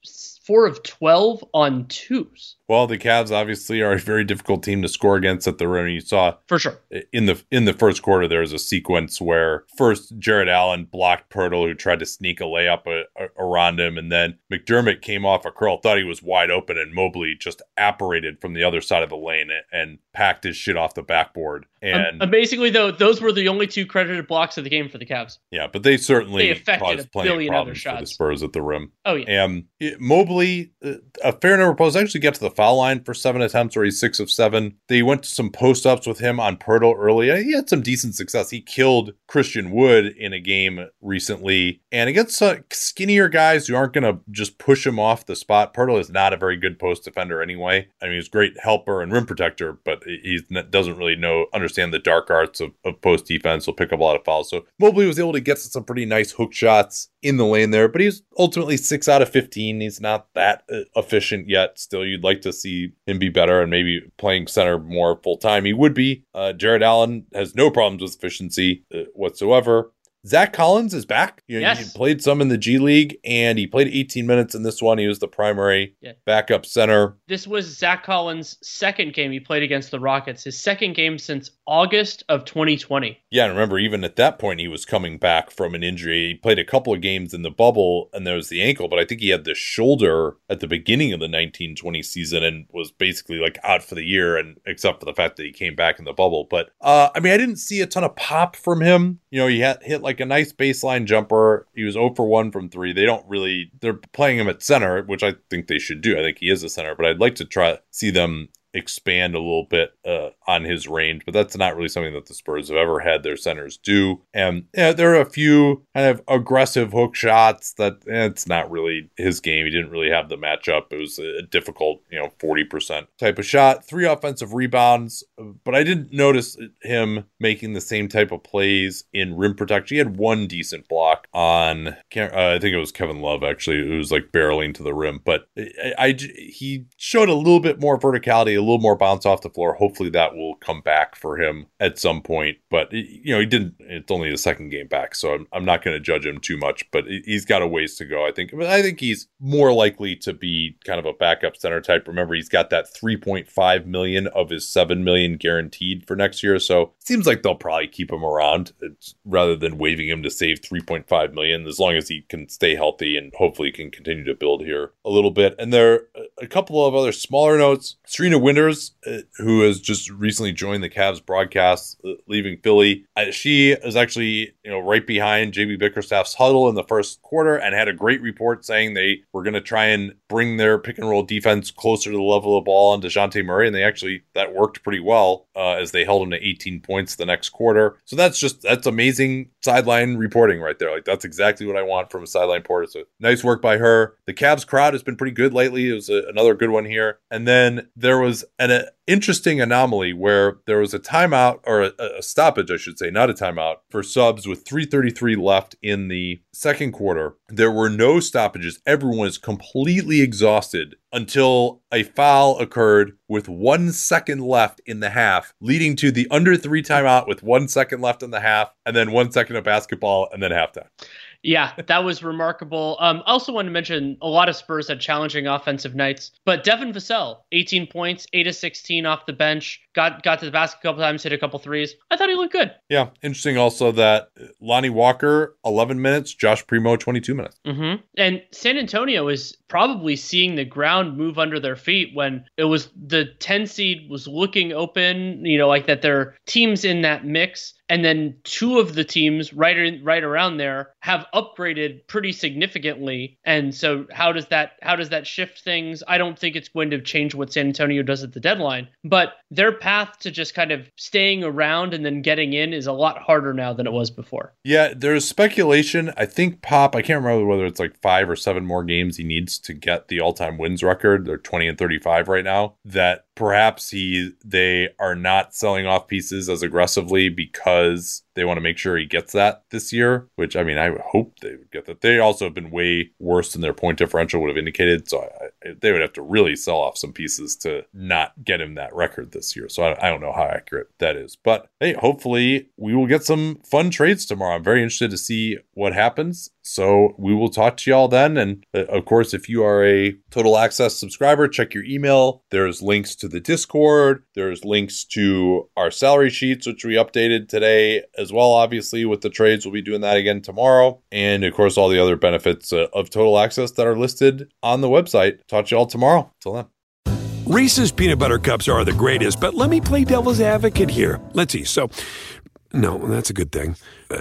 S3: 4 of 12 on twos.
S2: Well, the Cavs obviously are a very difficult team to score against at the rim. You saw
S3: for sure
S2: in the in the first quarter there was a sequence where first Jarrett Allen blocked Poeltl, who tried to sneak a layup a, a, around him, and then McDermott came off a curl, thought he was wide open, and Mobley just apparated from the other side of the lane and packed his shit off the backboard. And
S3: um, basically, though, those were the only two credited blocks of the game for the Cavs.
S2: Yeah, but they certainly they caused plenty of problems for the Spurs at the rim.
S3: Oh yeah,
S2: and Mobley, uh, a fair number of posts actually get to the foul line for seven attempts, where he's six of seven. They went to some post ups with him on Poeltl early. He had some decent success. He killed Christian Wood in a game recently, and against uh, skinnier guys who aren't going to just push him off the spot. Poeltl is not a very good post defender anyway. I mean, he's great helper and rim protector, but he doesn't really know understand the dark arts of, of post defense. He'll pick up a lot of fouls. So Mobley was able to get some pretty nice hook shots in the lane there, but he's ultimately six out of 15. He's not that uh, efficient yet. Still, you'd like to see him be better and maybe playing center more full time. He would be. Uh, Jarrett Allen has no problems with efficiency uh, whatsoever. Zach Collins is back. You know, yes. He played some in the G League and he played 18 minutes in this one. He was the primary yeah. backup center.
S3: This was Zach Collins' second game he played against the Rockets, his second game since August of 2020.
S2: Yeah, and remember, even at that point, he was coming back from an injury. He played a couple of games in the bubble and there was the ankle, but I think he had the shoulder at the beginning of the 1920 season and was basically like out for the year, and except for the fact that he came back in the bubble. But uh, I mean, I didn't see a ton of pop from him. You know, he had hit like a nice baseline jumper. He was 0 for 1 from 3. They don't really, they're playing him at center, which I think they should do. I think he is a center, but I'd like to try see them expand a little bit uh, on his range, but that's not really something that the Spurs have ever had their centers do. And yeah, there are a few kind of aggressive hook shots that eh, it's not really his game. He didn't really have the matchup. It was a difficult, you know, 40% type of shot. Three offensive rebounds, but I didn't notice him making the same type of plays in rim protection. He had one decent block on, uh, I think it was Kevin Love actually. It was like barreling to the rim, but I, I he showed a little bit more verticality little more bounce off the floor. Hopefully that will come back for him at some point. But, you know, he didn't, it's only the second game back. So I'm, I'm not going to judge him too much, but he's got a ways to go, I think. I think he's more likely to be kind of a backup center type. Remember, he's got that 3.5 million of his 7 million guaranteed for next year. So seems like they'll probably keep him around rather than waving him to save 3.5 million as long as he can stay healthy and hopefully can continue to build here a little bit. And there are a couple of other smaller notes. Serena Winters, uh, who has just recently joined the Cavs broadcast, uh, leaving Philly, she is actually you know right behind JB Bickerstaff's huddle in the first quarter and had a great report saying they were going to try and bring their pick and roll defense closer to the level of the ball on Dejounte Murray, and they actually that worked pretty well uh, as they held him to 18 points the next quarter. So that's just that's amazing sideline reporting right there. Like that's exactly what I want from a sideline reporter. So nice work by her. The Cavs crowd has been pretty good lately. It was a, another good one here, and then there was an uh, interesting anomaly where there was a timeout or a, a, stoppage, I should say, not a timeout for subs with 333 left in the second quarter. There were no stoppages. Everyone is completely exhausted until a foul occurred with one second left in the half, leading to the under three timeout with one second left in the half, and then one second of basketball, and then halftime.
S3: Yeah, that was remarkable. Um, also want to mention a lot of Spurs had challenging offensive nights, but Devin Vassell, 18 points, 8 of 16 off the bench, got got to the basket a couple times, hit a couple threes. I thought he looked good.
S2: Yeah, interesting also that Lonnie Walker, 11 minutes, Josh Primo, 22 minutes.
S3: Mm-hmm. And San Antonio is probably seeing the ground move under their feet when it was the 10 seed was looking open, you know, like that their teams in that mix and then two of the teams right in, right around there have upgraded pretty significantly and so how does that how does that shift things i don't think it's going to change what san antonio does at the deadline but their path to just kind of staying around and then getting in is a lot harder now than it was before.
S2: Yeah there's speculation. I think pop i can't remember whether it's like five or seven more games he needs to get the all-time wins record. They're 20 and 35 right now that perhaps he they are not selling off pieces as aggressively because they want to make sure he gets that this year, which I mean, I would hope they would get that. They also have been way worse than their point differential would have indicated. So I, they would have to really sell off some pieces to not get him that record this year. So I, I don't know how accurate that is. But hey, hopefully we will get some fun trades tomorrow. I'm very interested to see what happens. So we will talk to y'all then. And uh, of course, if you are a Total Access subscriber, check your email. There's links to the Discord. There's links to our salary sheets, which we updated today as well. Obviously, with the trades, we'll be doing that again tomorrow. And of course, all the other benefits uh, of Total Access that are listed on the website. Talk to y'all tomorrow. Till then.
S4: Reese's peanut butter cups are the greatest, but let me play devil's advocate here. Let's see. So, no, that's a good thing. Uh,